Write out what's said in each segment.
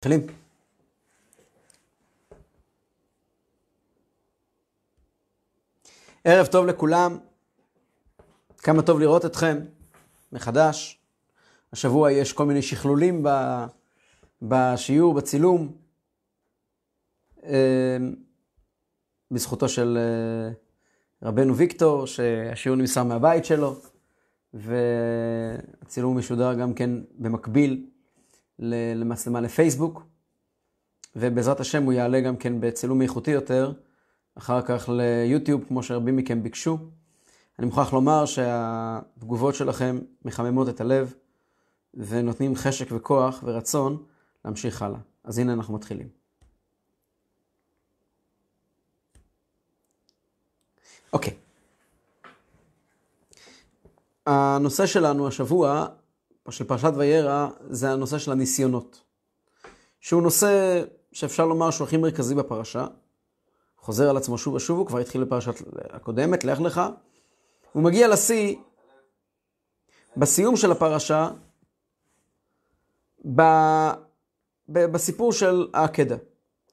מתחילים. ערב טוב לכולם, כמה טוב לראות אתכם מחדש. השבוע יש כל מיני שכלולים בשיעור, בצילום, אה, בזכותו של אה, רבנו ויקטור, שהשיעור נמסר מהבית שלו, והצילום משודר גם כן במקביל למצלמה לפייסבוק, ובעזרת השם הוא יעלה גם כן בצילום איכותי יותר, אחר כך ליוטיוב, כמו שרבים מכם ביקשו. אני מוכרח לומר שהתגובות שלכם מחממות את הלב, ונותנים חשק וכוח ורצון להמשיך הלאה. אז הנה אנחנו מתחילים. אוקיי. הנושא שלנו השבוע של פרשת וירא זה הנושא של הניסיונות. שהוא נושא שאפשר לומר שהוא הכי מרכזי בפרשה. חוזר על עצמו שוב ושוב, הוא כבר התחיל בפרשת הקודמת, לך לך. הוא מגיע לשיא, בסיום של הפרשה, ב, ב, בסיפור של העקדה.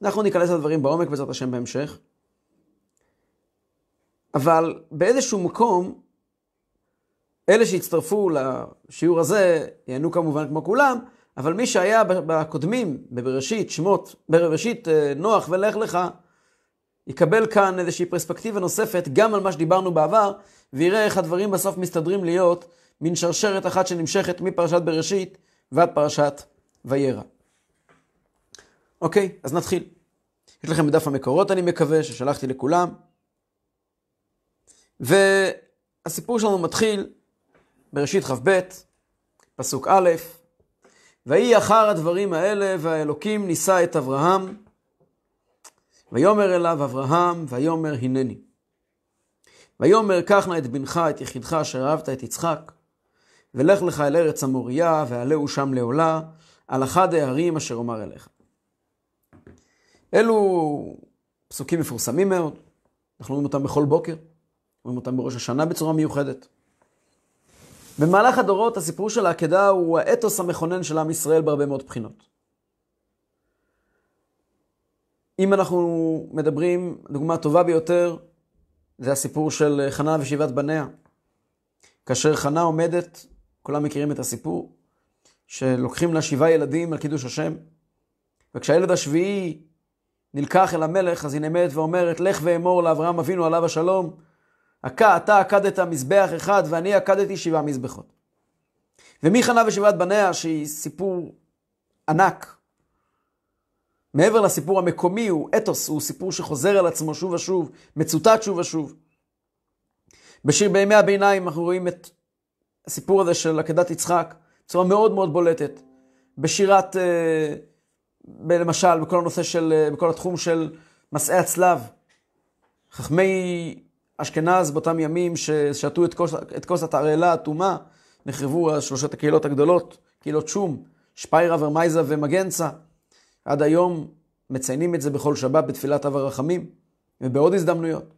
אנחנו ניכנס לדברים בעומק בעזרת השם בהמשך. אבל באיזשהו מקום, אלה שהצטרפו לשיעור הזה ייהנו כמובן כמו כולם, אבל מי שהיה בקודמים, בבראשית, שמות, בראשית אה, נוח ולך לך, יקבל כאן איזושהי פרספקטיבה נוספת גם על מה שדיברנו בעבר, ויראה איך הדברים בסוף מסתדרים להיות מין שרשרת אחת שנמשכת מפרשת בראשית ועד פרשת וירא. אוקיי, אז נתחיל. יש לכם בדף המקורות, אני מקווה, ששלחתי לכולם. והסיפור שלנו מתחיל בראשית כ"ב, פסוק א', ויהי אחר הדברים האלה, והאלוקים נישא את אברהם, ויאמר אליו אברהם, ויאמר הנני. ויאמר קח נא את בנך, את יחידך, אשר אהבת את יצחק, ולך לך אל ארץ המוריה, ועלהו שם לעולה, על אחד הערים אשר אומר אליך. אלו פסוקים מפורסמים מאוד, אנחנו רואים אותם בכל בוקר, רואים אותם בראש השנה בצורה מיוחדת. במהלך הדורות הסיפור של העקדה הוא האתוס המכונן של עם ישראל בהרבה מאוד בחינות. אם אנחנו מדברים, דוגמה הטובה ביותר, זה הסיפור של חנה ושבעת בניה. כאשר חנה עומדת, כולם מכירים את הסיפור, שלוקחים לה שבעה ילדים על קידוש השם, וכשהילד השביעי נלקח אל המלך, אז היא נעמדת ואומרת, לך ואמור לאברהם אבינו עליו השלום, אתה עקדת מזבח אחד ואני עקדתי שבעה מזבחות. ומי חנה ושבעת בניה, שהיא סיפור ענק, מעבר לסיפור המקומי, הוא אתוס, הוא סיפור שחוזר על עצמו שוב ושוב, מצוטט שוב ושוב. בשיר בימי הביניים אנחנו רואים את הסיפור הזה של עקדת יצחק בצורה מאוד מאוד בולטת. בשירת, אה, למשל, בכל הנושא של, אה, בכל התחום של מסעי הצלב. חכמי אשכנז באותם ימים ששתו את כוס, את כוס התערלה האטומה, נחרבו שלושת הקהילות הגדולות, קהילות שום, שפיירה ורמייזה ומגנצה. עד היום מציינים את זה בכל שבת בתפילת אב הרחמים ובעוד הזדמנויות.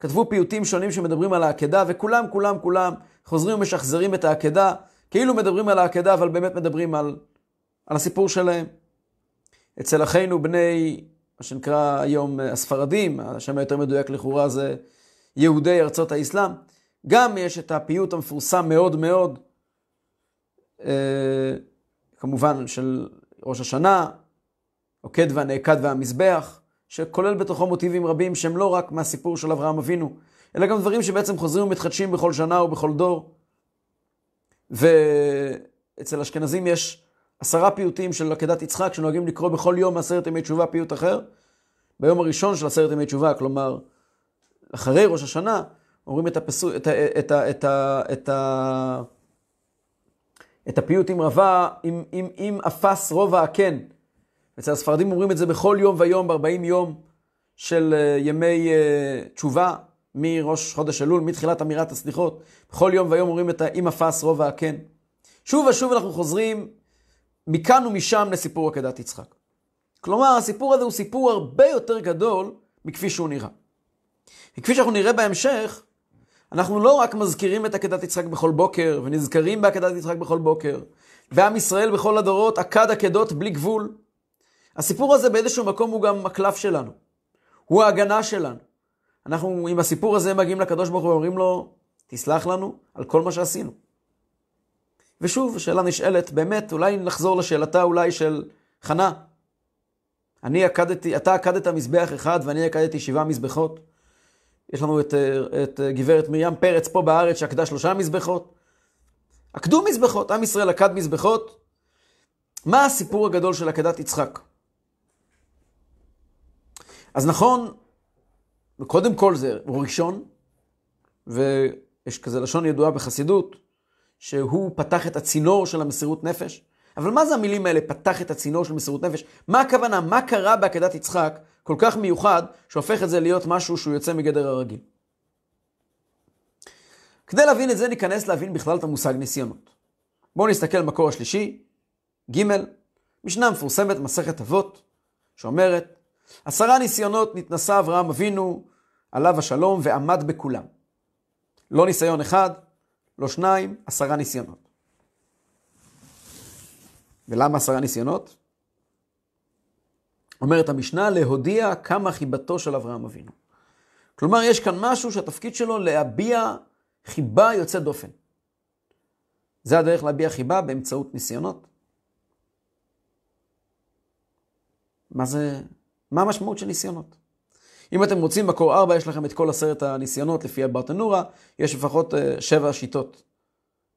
כתבו פיוטים שונים שמדברים על העקדה, וכולם, כולם, כולם חוזרים ומשחזרים את העקדה, כאילו מדברים על העקדה, אבל באמת מדברים על, על הסיפור שלהם. אצל אחינו בני, מה שנקרא היום הספרדים, השם היותר מדויק לכאורה זה יהודי ארצות האסלאם, גם יש את הפיוט המפורסם מאוד מאוד, אה, כמובן של ראש השנה, עוקד והנעקד והמזבח, שכולל בתוכו מוטיבים רבים שהם לא רק מהסיפור של אברהם אבינו, אלא גם דברים שבעצם חוזרים ומתחדשים בכל שנה ובכל דור. ואצל אשכנזים יש עשרה פיוטים של עקדת יצחק שנוהגים לקרוא בכל יום מעשרת ימי תשובה פיוט אחר. ביום הראשון של עשרת ימי תשובה, כלומר אחרי ראש השנה, אומרים את, הפסו, את, ה, את, את, את, את הפיוט עם רבה, עם, עם, עם אפס רובע הקן. אצל הספרדים אומרים את זה בכל יום ויום, ב-40 יום של אה, ימי uh, תשובה, מראש חודש אלול, מתחילת אמירת הסליחות. בכל יום ויום אומרים את האם אפס רובע הקן. שוב ושוב אנחנו חוזרים מכאן ומשם לסיפור עקדת יצחק. כלומר, הסיפור הזה הוא סיפור הרבה יותר גדול מכפי שהוא נראה. וכפי שאנחנו נראה בהמשך, אנחנו לא רק מזכירים את עקדת יצחק בכל בוקר, ונזכרים בעקדת יצחק בכל בוקר, ועם ישראל בכל הדורות עקד עקדות בלי גבול, הסיפור הזה באיזשהו מקום הוא גם הקלף שלנו. הוא ההגנה שלנו. אנחנו עם הסיפור הזה מגיעים לקדוש ברוך הוא ואומרים לו, תסלח לנו על כל מה שעשינו. ושוב, השאלה נשאלת, באמת, אולי נחזור לשאלתה אולי של חנה. אני עקדתי, אתה עקדת מזבח אחד ואני עקדתי שבעה מזבחות. יש לנו את, את גברת מרים פרץ פה בארץ שעקדה שלושה מזבחות. עקדו מזבחות, עם ישראל עקד מזבחות. מה הסיפור הגדול של עקדת יצחק? אז נכון, קודם כל זה ראשון, ויש כזה לשון ידועה בחסידות, שהוא פתח את הצינור של המסירות נפש. אבל מה זה המילים האלה, פתח את הצינור של מסירות נפש? מה הכוונה? מה קרה בעקדת יצחק כל כך מיוחד, שהופך את זה להיות משהו שהוא יוצא מגדר הרגיל? כדי להבין את זה, ניכנס להבין בכלל את המושג ניסיונות. בואו נסתכל במקור השלישי, ג', משנה מפורסמת, מסכת אבות, שאומרת, עשרה ניסיונות נתנסה אברהם אבינו, עליו השלום, ועמד בכולם. לא ניסיון אחד, לא שניים, עשרה ניסיונות. ולמה עשרה ניסיונות? אומרת המשנה, להודיע כמה חיבתו של אברהם אבינו. כלומר, יש כאן משהו שהתפקיד שלו להביע חיבה יוצאת דופן. זה הדרך להביע חיבה באמצעות ניסיונות. מה זה, מה המשמעות של ניסיונות? אם אתם רוצים, מקור 4 יש לכם את כל עשרת הניסיונות לפי הברטנורה, יש לפחות uh, שבע שיטות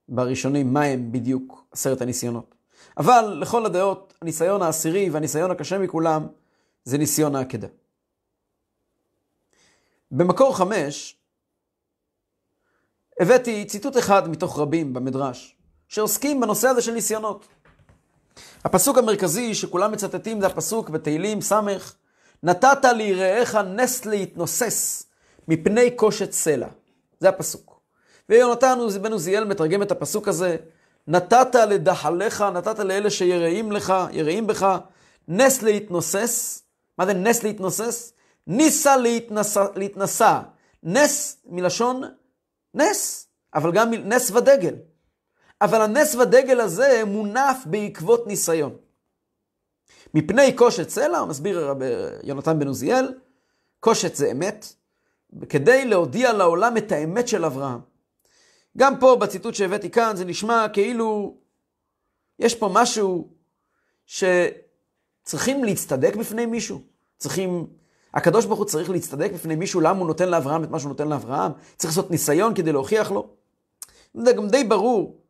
בראשונים, מה הם בדיוק עשרת הניסיונות. אבל לכל הדעות, הניסיון העשירי והניסיון הקשה מכולם זה ניסיון העקדה. במקור 5 הבאתי ציטוט אחד מתוך רבים במדרש, שעוסקים בנושא הזה של ניסיונות. הפסוק המרכזי שכולם מצטטים זה הפסוק בתהילים ס' נתת ליראיך נס להתנוסס מפני קושת סלע. זה הפסוק. ויונתן בן עוזיאל מתרגם את הפסוק הזה, נתת לדחליך, נתת לאלה שיראים לך, יראים בך, נס להתנוסס. מה זה נס להתנוסס? ניסה להתנס, להתנסה. נס מלשון נס, אבל גם נס ודגל. אבל הנס ודגל הזה מונף בעקבות ניסיון. מפני קושת סלע, מסביר רב יונתן בן עוזיאל, קושת זה אמת, כדי להודיע לעולם את האמת של אברהם. גם פה בציטוט שהבאתי כאן זה נשמע כאילו יש פה משהו שצריכים להצטדק בפני מישהו. צריכים, הקדוש ברוך הוא צריך להצטדק בפני מישהו למה הוא נותן לאברהם את מה שהוא נותן לאברהם. צריך לעשות ניסיון כדי להוכיח לו. זה גם די ברור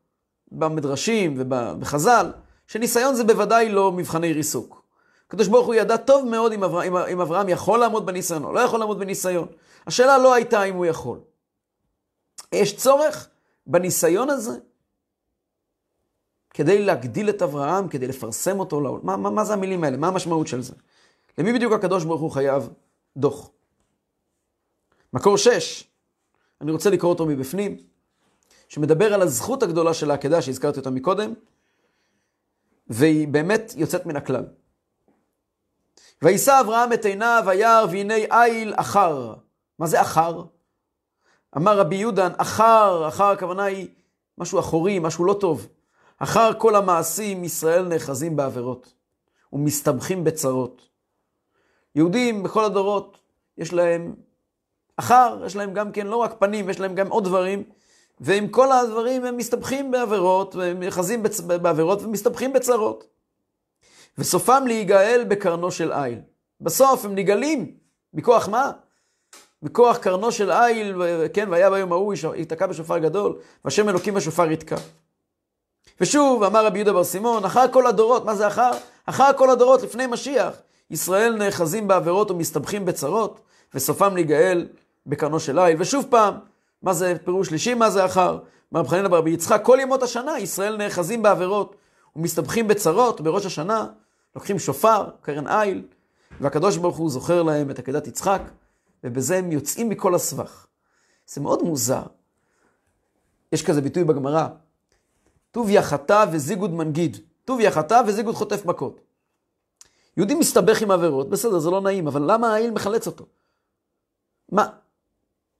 במדרשים ובחז"ל, שניסיון זה בוודאי לא מבחני ריסוק. הקדוש ברוך הוא ידע טוב מאוד אם אברהם, אם אברהם יכול לעמוד בניסיון או לא יכול לעמוד בניסיון. השאלה לא הייתה אם הוא יכול. יש צורך בניסיון הזה כדי להגדיל את אברהם, כדי לפרסם אותו לעולם. מה, מה, מה זה המילים האלה? מה המשמעות של זה? למי בדיוק הקדוש ברוך הוא חייב דוח? מקור 6, אני רוצה לקרוא אותו מבפנים, שמדבר על הזכות הגדולה של העקדה שהזכרתי אותה מקודם, והיא באמת יוצאת מן הכלל. וישא אברהם את עיניו, וירא, והנה איל אחר. מה זה אחר? אמר רבי יהודן, אחר, אחר הכוונה היא משהו אחורי, משהו לא טוב. אחר כל המעשים ישראל נאחזים בעבירות ומסתבכים בצרות. יהודים בכל הדורות, יש להם אחר, יש להם גם כן לא רק פנים, יש להם גם עוד דברים, ועם כל הדברים הם מסתבכים בעבירות, והם נאחזים בצ... בעבירות ומסתבכים בצרות. וסופם להיגאל בקרנו של איל. בסוף הם נגאלים, מכוח מה? מכוח קרנו של איל, כן, והיה ביום ההוא, ייתקע בשופר גדול, והשם אלוקים בשופר יתקע. ושוב, אמר רבי יהודה בר סימון, אחר כל הדורות, מה זה אחר? אחר כל הדורות, לפני משיח, ישראל נאחזים בעבירות ומסתבכים בצרות, וסופם להיגאל בקרנו של איל. ושוב פעם, מה זה פירוש שלישי, מה זה אחר? אמר רב חנינא ברבי יצחק, כל ימות השנה ישראל נאחזים בעבירות ומסתבכים בצרות בראש השנה, לוקחים שופר, קרן איל, והקדוש ברוך הוא זוכר להם את עקדת יצחק, ובזה הם יוצאים מכל הסבך. זה מאוד מוזר. יש כזה ביטוי בגמרא, טוביה חטא וזיגוד מנגיד. טוביה חטא וזיגוד חוטף מכות. יהודי מסתבך עם עבירות, בסדר, זה לא נעים, אבל למה האיל מחלץ אותו? מה?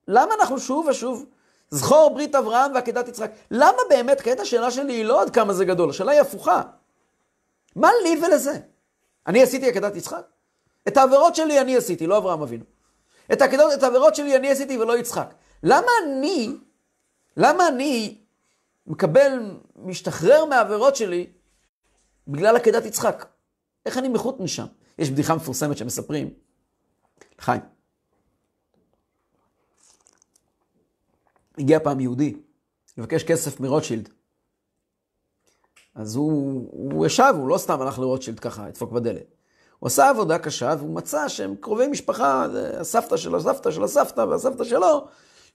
למה אנחנו שוב ושוב, זכור ברית אברהם ועקדת יצחק, למה באמת, כעת השאלה שלי היא לא עד כמה זה גדול, השאלה היא הפוכה. מה לי ולזה? אני עשיתי עקדת יצחק? את העבירות שלי אני עשיתי, לא אברהם אבינו. את, העבירות שלי אני עשיתי ולא יצחק. למה אני, למה אני מקבל, משתחרר מהעבירות שלי בגלל עקדת יצחק? איך אני מחוט משם? יש בדיחה מפורסמת שמספרים, חיים. הגיע פעם יהודי לבקש כסף מרוטשילד. אז הוא, הוא ישב, הוא לא סתם הלך לרוטשילד ככה, לדפוק בדלת. הוא עשה עבודה קשה והוא מצא שהם קרובי משפחה, הסבתא של הסבתא של הסבתא והסבתא שלו,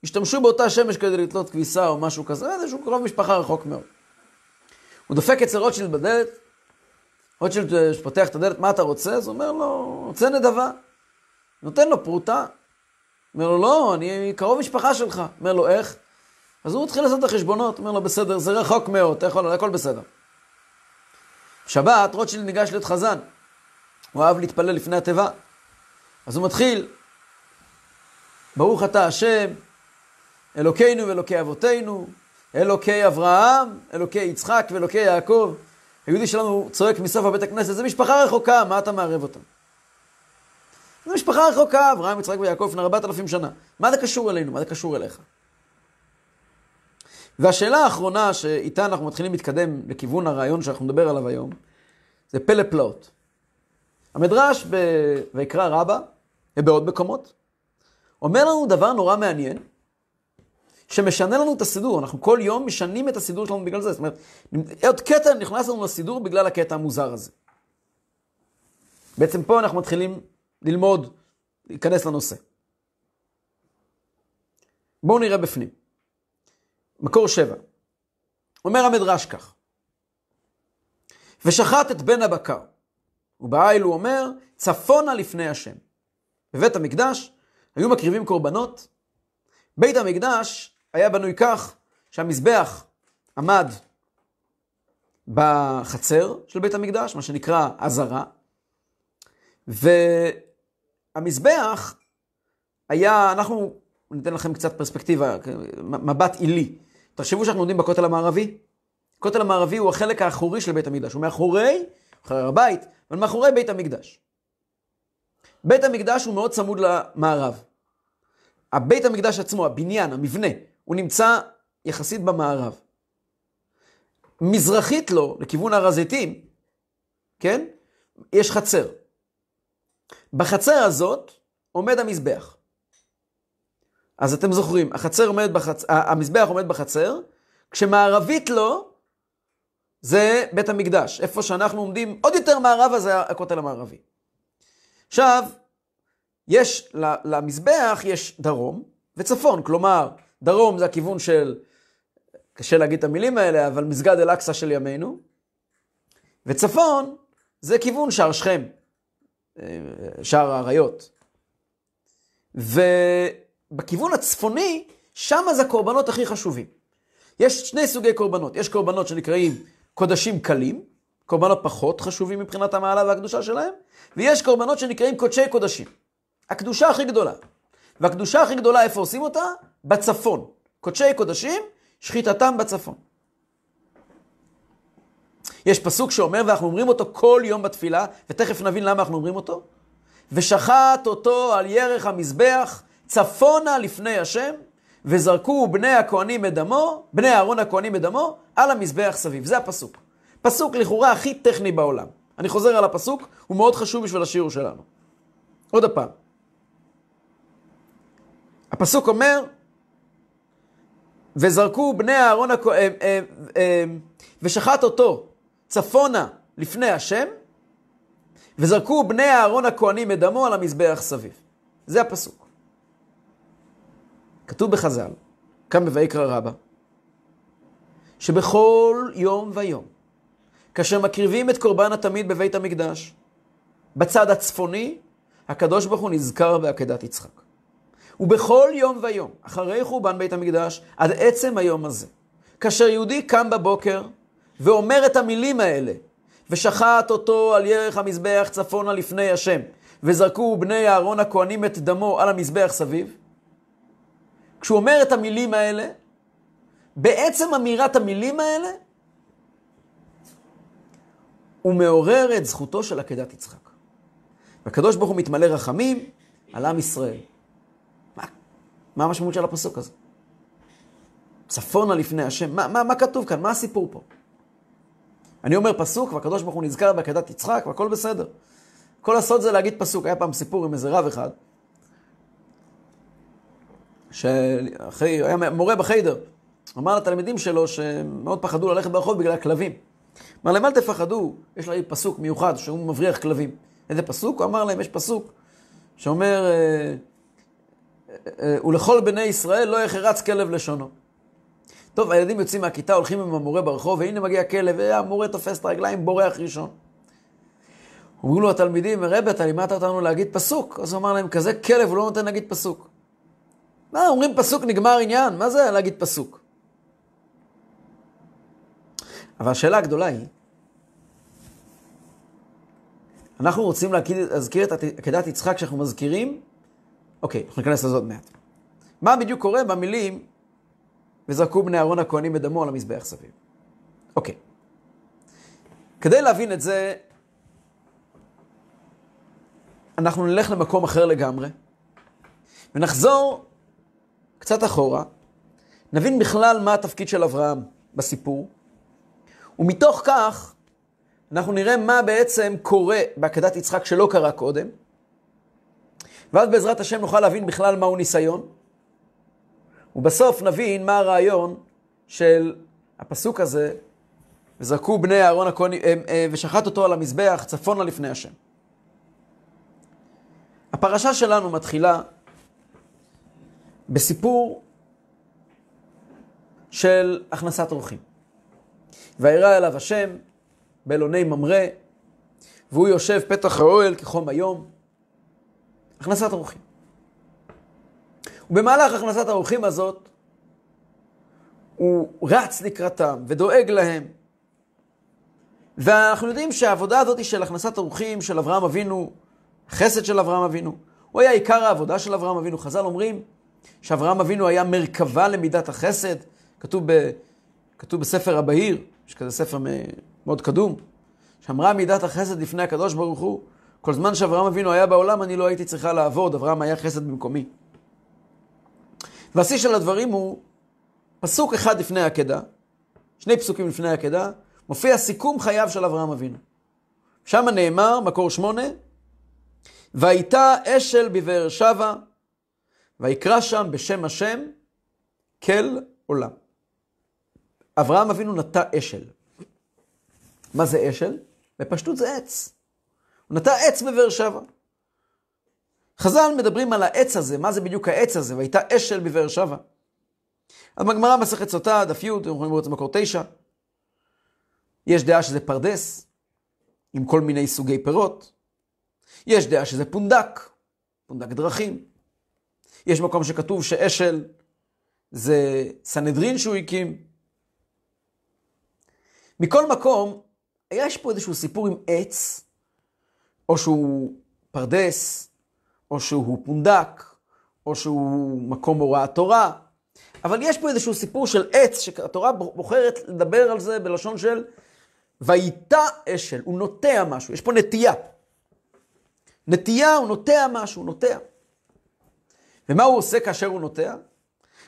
השתמשו באותה שמש כדי לתלות כביסה או משהו כזה, איזשהו קרוב משפחה רחוק מאוד. הוא דופק אצל רוטשילד בדלת, רוטשילד אה, פותח את הדלת, מה אתה רוצה? אז הוא אומר לו, רוצה נדבה. נותן לו פרוטה. אומר לו, לא, אני קרוב משפחה שלך. אומר לו, איך? אז הוא מתחיל לעשות את החשבונות, אומר לו, בסדר, זה רחוק מאוד, אתה יכול, הכל בסדר. שבת, רוטשילד ניגש להיות חזן. הוא אהב להתפלל לפני התיבה. אז הוא מתחיל, ברוך אתה השם, אלוקינו ואלוקי אבותינו, אלוקי אברהם, אלוקי יצחק ואלוקי יעקב. היהודי שלנו צועק מסוף הבית הכנסת, זה משפחה רחוקה, מה אתה מערב אותם? זו משפחה רחוקה, אברהם, יצחק ויעקב לפני 4,000 שנה. מה זה קשור אלינו? מה זה קשור אליך? והשאלה האחרונה שאיתה אנחנו מתחילים להתקדם לכיוון הרעיון שאנחנו נדבר עליו היום, זה פלא פלאות. המדרש ב"ויקרא רבה" ובעוד מקומות, אומר לנו דבר נורא מעניין, שמשנה לנו את הסידור. אנחנו כל יום משנים את הסידור שלנו בגלל זה. זאת אומרת, עוד קטע נכנס לנו לסידור בגלל הקטע המוזר הזה. בעצם פה אנחנו מתחילים ללמוד, להיכנס לנושא. בואו נראה בפנים. מקור שבע. אומר המדרש כך: ושחט את בן הבקר, ובעיל הוא אומר, צפונה לפני השם. בבית המקדש היו מקריבים קורבנות. בית המקדש היה בנוי כך שהמזבח עמד בחצר של בית המקדש, מה שנקרא עזרה, והמזבח היה, אנחנו ניתן לכם קצת פרספקטיבה, מבט עילי. תחשבו שאנחנו עומדים בכותל המערבי. הכותל המערבי הוא החלק האחורי של בית המקדש, הוא מאחורי, אחרי הבית, אבל מאחורי בית המקדש. בית המקדש הוא מאוד צמוד למערב. הבית המקדש עצמו, הבניין, המבנה, הוא נמצא יחסית במערב. מזרחית לו, לכיוון הר הזיתים, כן? יש חצר. בחצר הזאת עומד המזבח. אז אתם זוכרים, החצר עומד בחצ... המזבח עומד בחצר, כשמערבית לו זה בית המקדש. איפה שאנחנו עומדים, עוד יותר מערבה זה הכותל המערבי. עכשיו, יש, למזבח יש דרום וצפון, כלומר, דרום זה הכיוון של, קשה להגיד את המילים האלה, אבל מסגד אל-אקצא של ימינו, וצפון זה כיוון שער שכם, אה, שער האריות. ובכיוון הצפוני, שם זה הקורבנות הכי חשובים. יש שני סוגי קורבנות, יש קורבנות שנקראים קודשים קלים, קורבנות פחות חשובים מבחינת המעלה והקדושה שלהם, ויש קורבנות שנקראים קודשי קודשים. הקדושה הכי גדולה. והקדושה הכי גדולה, איפה עושים אותה? בצפון. קודשי קודשים, שחיטתם בצפון. יש פסוק שאומר, ואנחנו אומרים אותו כל יום בתפילה, ותכף נבין למה אנחנו אומרים אותו. ושחט אותו על ירך המזבח, צפונה לפני השם, וזרקו בני הכהנים את דמו, בני אהרון הכהנים את דמו, על המזבח סביב. זה הפסוק. פסוק לכאורה הכי טכני בעולם. אני חוזר על הפסוק, הוא מאוד חשוב בשביל השיעור שלנו. עוד פעם. הפסוק אומר, וזרקו בני אהרון הכהן, אה, אה, ושחט אותו צפונה לפני השם, וזרקו בני אהרון הכהנים את דמו על המזבח סביב. זה הפסוק. כתוב בחז"ל, כאן בויקרא רבה, שבכל יום ויום, כאשר מקריבים את קורבן התמיד בבית המקדש, בצד הצפוני, הקדוש ברוך הוא נזכר בעקדת יצחק. ובכל יום ויום, אחרי חורבן בית המקדש, עד עצם היום הזה, כאשר יהודי קם בבוקר ואומר את המילים האלה, ושחט אותו על ירך המזבח צפונה לפני השם, וזרקו בני אהרון הכהנים את דמו על המזבח סביב, כשהוא אומר את המילים האלה, בעצם אמירת המילים האלה, הוא מעורר את זכותו של עקדת יצחק. והקדוש ברוך הוא מתמלא רחמים על עם ישראל. מה, מה המשמעות של הפסוק הזה? צפונה לפני השם, מה, מה, מה כתוב כאן? מה הסיפור פה? אני אומר פסוק, והקדוש ברוך הוא נזכר בעקדת יצחק, והכל בסדר. כל הסוד זה להגיד פסוק. היה פעם סיפור עם איזה רב אחד, שאחרי, היה מורה בחיידר, אמר לתלמידים שלו שמאוד פחדו ללכת ברחוב בגלל הכלבים. אמר להם, אל תפחדו, יש לי פסוק מיוחד שהוא מבריח כלבים. איזה פסוק? הוא אמר להם, יש פסוק שאומר, אה, אה, אה, ולכל בני ישראל לא יחרץ כלב לשונו. טוב, הילדים יוצאים מהכיתה, הולכים עם המורה ברחוב, והנה מגיע כלב, והמורה תופס את הרגליים, בורח ראשון. אומרים לו התלמידים, רבי, אתה לימדת אותנו להגיד פסוק. אז הוא אמר להם, כזה כלב, הוא לא נותן להגיד פסוק. מה, אומרים פסוק, נגמר עניין, מה זה להגיד פסוק? אבל השאלה הגדולה היא, אנחנו רוצים להזכיר את עקדת יצחק שאנחנו מזכירים, אוקיי, אנחנו ניכנס לזה עוד מעט. מה בדיוק קורה במילים, וזרקו בני אהרון הכהנים בדמו על המזבח סביב. אוקיי. כדי להבין את זה, אנחנו נלך למקום אחר לגמרי, ונחזור קצת אחורה, נבין בכלל מה התפקיד של אברהם בסיפור, ומתוך כך אנחנו נראה מה בעצם קורה בעקדת יצחק שלא קרה קודם, ואז בעזרת השם נוכל להבין בכלל מהו ניסיון, ובסוף נבין מה הרעיון של הפסוק הזה, וזרקו בני אהרון הכהן, אה, אה, ושחט אותו על המזבח צפונה לפני השם. הפרשה שלנו מתחילה בסיפור של הכנסת אורחים. וירא אליו השם באלוני ממרא, והוא יושב פתח האוהל כחום היום. הכנסת אורחים. ובמהלך הכנסת האורחים הזאת, הוא רץ לקראתם ודואג להם. ואנחנו יודעים שהעבודה הזאת של הכנסת אורחים של אברהם אבינו, החסד של אברהם אבינו, הוא היה עיקר העבודה של אברהם אבינו. חז"ל אומרים שאברהם אבינו היה מרכבה למידת החסד, כתוב, ב, כתוב בספר הבהיר, יש כזה ספר מאוד קדום, שאמרה מידת החסד לפני הקדוש ברוך הוא, כל זמן שאברהם אבינו היה בעולם, אני לא הייתי צריכה לעבוד, אברהם היה חסד במקומי. והשיא של הדברים הוא פסוק אחד לפני העקדה, שני פסוקים לפני העקדה, מופיע סיכום חייו של אברהם אבינו. שם נאמר, מקור שמונה, והייתה אשל בבאר שבע, ויקרא שם בשם השם כל עולם. אברהם אבינו נטע אשל. מה זה אשל? בפשטות זה עץ. הוא נטע עץ בבאר שבע. חז"ל מדברים על העץ הזה, מה זה בדיוק העץ הזה, והייתה אשל בבאר שבע. אז בגמרא מסכת סוטה, דף י', אנחנו יכולים לראות את מקור תשע. יש דעה שזה פרדס, עם כל מיני סוגי פירות. יש דעה שזה פונדק, פונדק דרכים. יש מקום שכתוב שאשל זה סנהדרין שהוא הקים. מכל מקום, יש פה איזשהו סיפור עם עץ, או שהוא פרדס, או שהוא פונדק, או שהוא מקום הוראת תורה, אבל יש פה איזשהו סיפור של עץ, שהתורה בוחרת לדבר על זה בלשון של וייטע אשל, הוא נוטע משהו, יש פה נטייה. נטייה, הוא נוטע משהו, הוא נוטע. ומה הוא עושה כאשר הוא נוטע?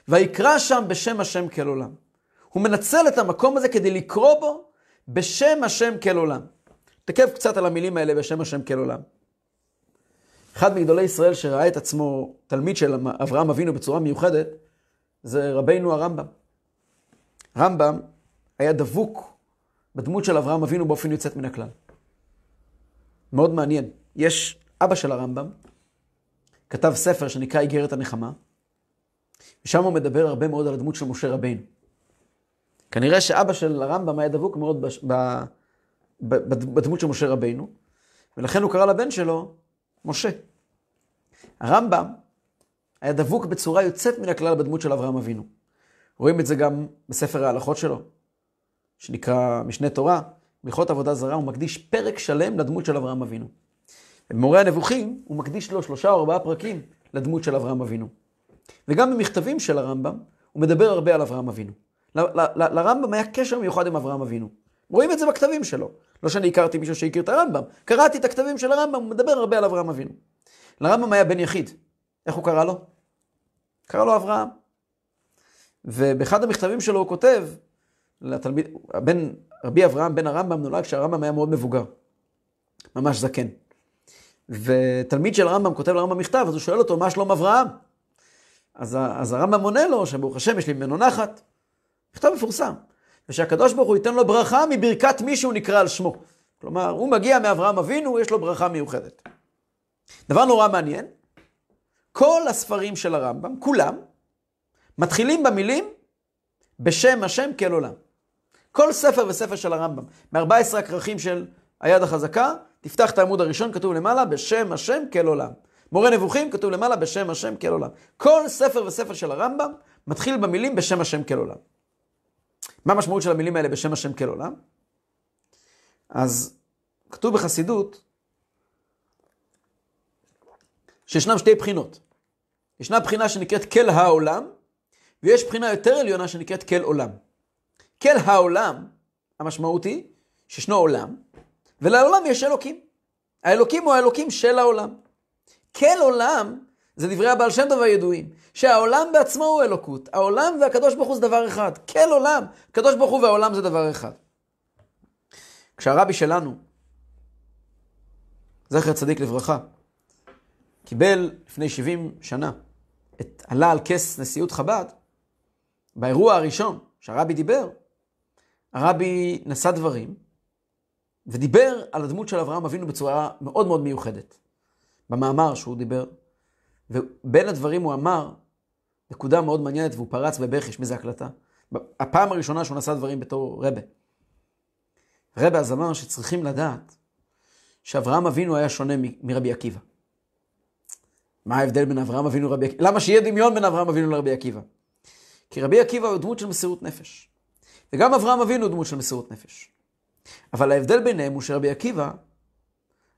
ויקרא שם בשם השם כל עולם. הוא מנצל את המקום הזה כדי לקרוא בו בשם השם כל עולם. תקף קצת על המילים האלה בשם השם כל עולם. אחד מגדולי ישראל שראה את עצמו תלמיד של אברהם אבינו בצורה מיוחדת, זה רבינו הרמב"ם. רמב"ם היה דבוק בדמות של אברהם אבינו באופן יוצאת מן הכלל. מאוד מעניין. יש אבא של הרמב"ם, כתב ספר שנקרא איגרת הנחמה, ושם הוא מדבר הרבה מאוד על הדמות של משה רבינו. כנראה שאבא של הרמב"ם היה דבוק מאוד בש... ב... ב... בדמות של משה רבינו, ולכן הוא קרא לבן שלו משה. הרמב"ם היה דבוק בצורה יוצאת מן הכלל בדמות של אברהם אבינו. רואים את זה גם בספר ההלכות שלו, שנקרא משנה תורה, בהלכות עבודה זרה, הוא מקדיש פרק שלם לדמות של אברהם אבינו. במורה הנבוכים הוא מקדיש לו שלושה או ארבעה פרקים לדמות של אברהם אבינו. וגם במכתבים של הרמב"ם הוא מדבר הרבה על אברהם אבינו. לרמב"ם היה קשר מיוחד עם אברהם אבינו. רואים את זה בכתבים שלו. לא שאני הכרתי מישהו שהכיר את הרמב"ם, קראתי את הכתבים של הרמב"ם, הוא מדבר הרבה על אברהם אבינו. לרמב"ם היה בן יחיד. איך הוא קרא לו? קרא לו אברהם. ובאחד המכתבים שלו הוא כותב, לתלמיד, בן, רבי אברהם בן הרמב"ם נולד כשהרמב"ם היה מאוד מבוגר, ממש זקן. ותלמיד של הרמב"ם כותב לרמב"ם מכתב, אז הוא שואל אותו, מה שלום אברהם? אז, אז הרמב"ם עונה לו, שברוך השם יש לי ממנו נחת. מכתב מפורסם. ושהקדוש ברוך הוא ייתן לו ברכה מברכת מי שהוא נקרא על שמו. כלומר, הוא מגיע מאברהם אבינו, יש לו ברכה מיוחדת. דבר נורא מעניין, כל הספרים של הרמב"ם, כולם, מתחילים במילים בשם השם כל עולם. כל ספר וספר של הרמב"ם, מ-14 הכרכים של היד החזקה, תפתח את העמוד הראשון, כתוב למעלה, בשם השם כל עולם. מורה נבוכים, כתוב למעלה, בשם השם כל עולם. כל ספר וספר של הרמב"ם מתחיל במילים בשם השם כל עולם. מה המשמעות של המילים האלה בשם השם כל עולם? אז כתוב בחסידות שישנם שתי בחינות. ישנה בחינה שנקראת כל העולם, ויש בחינה יותר עליונה שנקראת כל עולם. כל העולם, המשמעות היא שישנו עולם, ולעולם יש אלוקים. האלוקים הוא האלוקים של העולם. כל עולם זה דברי הבעל שם טוב הידועים, שהעולם בעצמו הוא אלוקות. העולם והקדוש ברוך הוא זה דבר אחד. כל עולם, הקדוש ברוך הוא והעולם זה דבר אחד. כשהרבי שלנו, זכר צדיק לברכה, קיבל לפני 70 שנה, את, עלה על כס נשיאות חב"ד, באירוע הראשון שהרבי דיבר, הרבי נשא דברים ודיבר על הדמות של אברהם אבינו בצורה מאוד מאוד מיוחדת. במאמר שהוא דיבר, ובין הדברים הוא אמר נקודה מאוד מעניינת, והוא פרץ בבכי, יש מזה הקלטה. הפעם הראשונה שהוא נשא דברים בתור רבה. רבה אז אמר שצריכים לדעת שאברהם אבינו היה שונה מרבי עקיבא. מה ההבדל בין אברהם אבינו לרבי עקיבא? למה שיהיה דמיון בין אברהם אבינו לרבי עקיבא? כי רבי עקיבא הוא דמות של מסירות נפש. וגם אברהם אבינו הוא דמות של מסירות נפש. אבל ההבדל ביניהם הוא שרבי עקיבא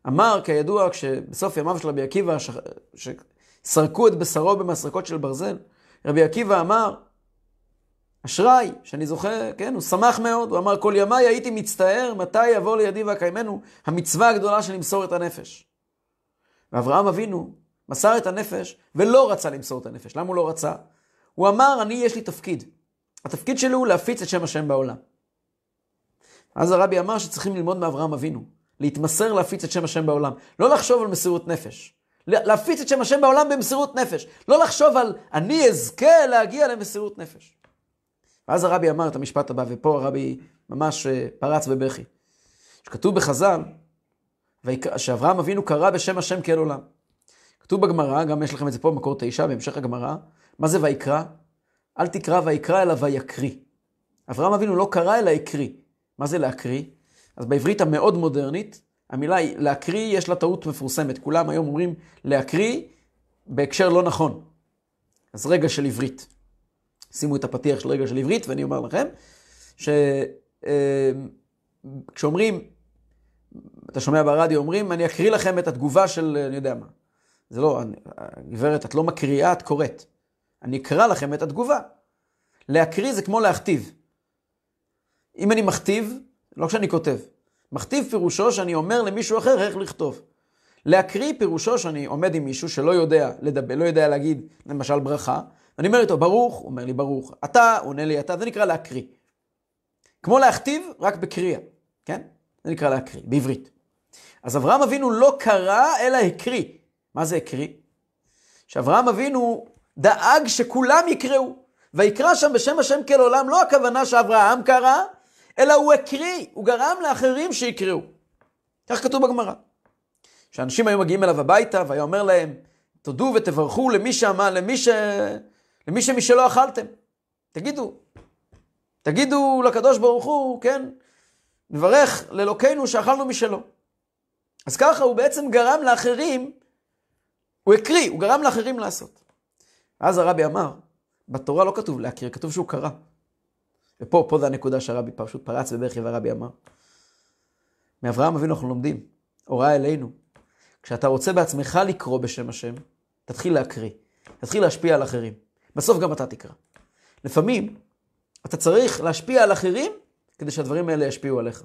אמר, כידוע, כשבסוף ימיו של רבי עקיבא, ש... שסרקו את בשרו במסרקות של ברזל, רבי עקיבא אמר, אשראי, שאני זוכר, כן, הוא שמח מאוד, הוא אמר, כל ימיי הייתי מצטער מתי יבוא לידי ואקיימנו המצווה הגדולה של למסור את הנפש. ואברהם אבינו מסר את הנפש ולא רצה למסור את הנפש. למה הוא לא רצה? הוא אמר, אני, יש לי תפקיד. התפקיד שלי הוא להפיץ את שם השם בעולם. אז הרבי אמר שצריכים ללמוד מאברהם אבינו, להתמסר להפיץ את שם השם בעולם. לא לחשוב על מסירות נפש. להפיץ את שם השם בעולם במסירות נפש. לא לחשוב על אני אזכה להגיע למסירות נפש. ואז הרבי אמר את המשפט הבא, ופה הרבי ממש אה, פרץ בבכי. שכתוב בחז"ל, שאברהם אבינו קרא בשם השם כאל עולם. כתוב בגמרא, גם יש לכם את זה פה במקור תשע, בהמשך הגמרא, מה זה ויקרא? אל תקרא ויקרא אלא ויקריא. אברהם אבינו לא קרא אלא הקריא. מה זה להקריא? אז בעברית המאוד מודרנית, המילה להקריא יש לה טעות מפורסמת. כולם היום אומרים להקריא בהקשר לא נכון. אז רגע של עברית. שימו את הפתיח של רגע של עברית, ואני אומר לכם, שכשאומרים, אה, אתה שומע ברדיו, אומרים, אני אקריא לכם את התגובה של, אני יודע מה. זה לא, גברת, את לא מקריאה, את קוראת. אני אקרא לכם את התגובה. להקריא זה כמו להכתיב. אם אני מכתיב, לא כשאני כותב. מכתיב פירושו שאני אומר למישהו אחר איך לכתוב. להקריא פירושו שאני עומד עם מישהו שלא יודע לדבר, לא יודע להגיד, למשל ברכה, ואני אומר איתו ברוך, הוא אומר לי ברוך, אתה, עונה לי אתה, זה נקרא להקריא. כמו להכתיב, רק בקריאה, כן? זה נקרא להקריא, בעברית. אז אברהם אבינו לא קרא, אלא הקריא. מה זה הקריא? שאברהם אבינו דאג שכולם יקראו. ויקרא שם בשם השם כל עולם, לא הכוונה שאברהם קרא, אלא הוא הקריא, הוא גרם לאחרים שיקראו. כך כתוב בגמרא. שאנשים היו מגיעים אליו הביתה, והיה אומר להם, תודו ותברכו למי שאמר, למי, ש... למי שמשלא אכלתם. תגידו, תגידו לקדוש ברוך הוא, כן, נברך לאלוקינו שאכלנו משלו. אז ככה הוא בעצם גרם לאחרים, הוא הקריא, הוא גרם לאחרים לעשות. ואז הרבי אמר, בתורה לא כתוב להכיר, כתוב שהוא קרא. ופה, פה זה הנקודה שהרבי פשוט פרץ בבכי והרבי אמר. מאברהם אבינו אנחנו לומדים, הוראה אלינו. כשאתה רוצה בעצמך לקרוא בשם השם, תתחיל להקריא, תתחיל להשפיע על אחרים. בסוף גם אתה תקרא. לפעמים אתה צריך להשפיע על אחרים כדי שהדברים האלה ישפיעו עליך.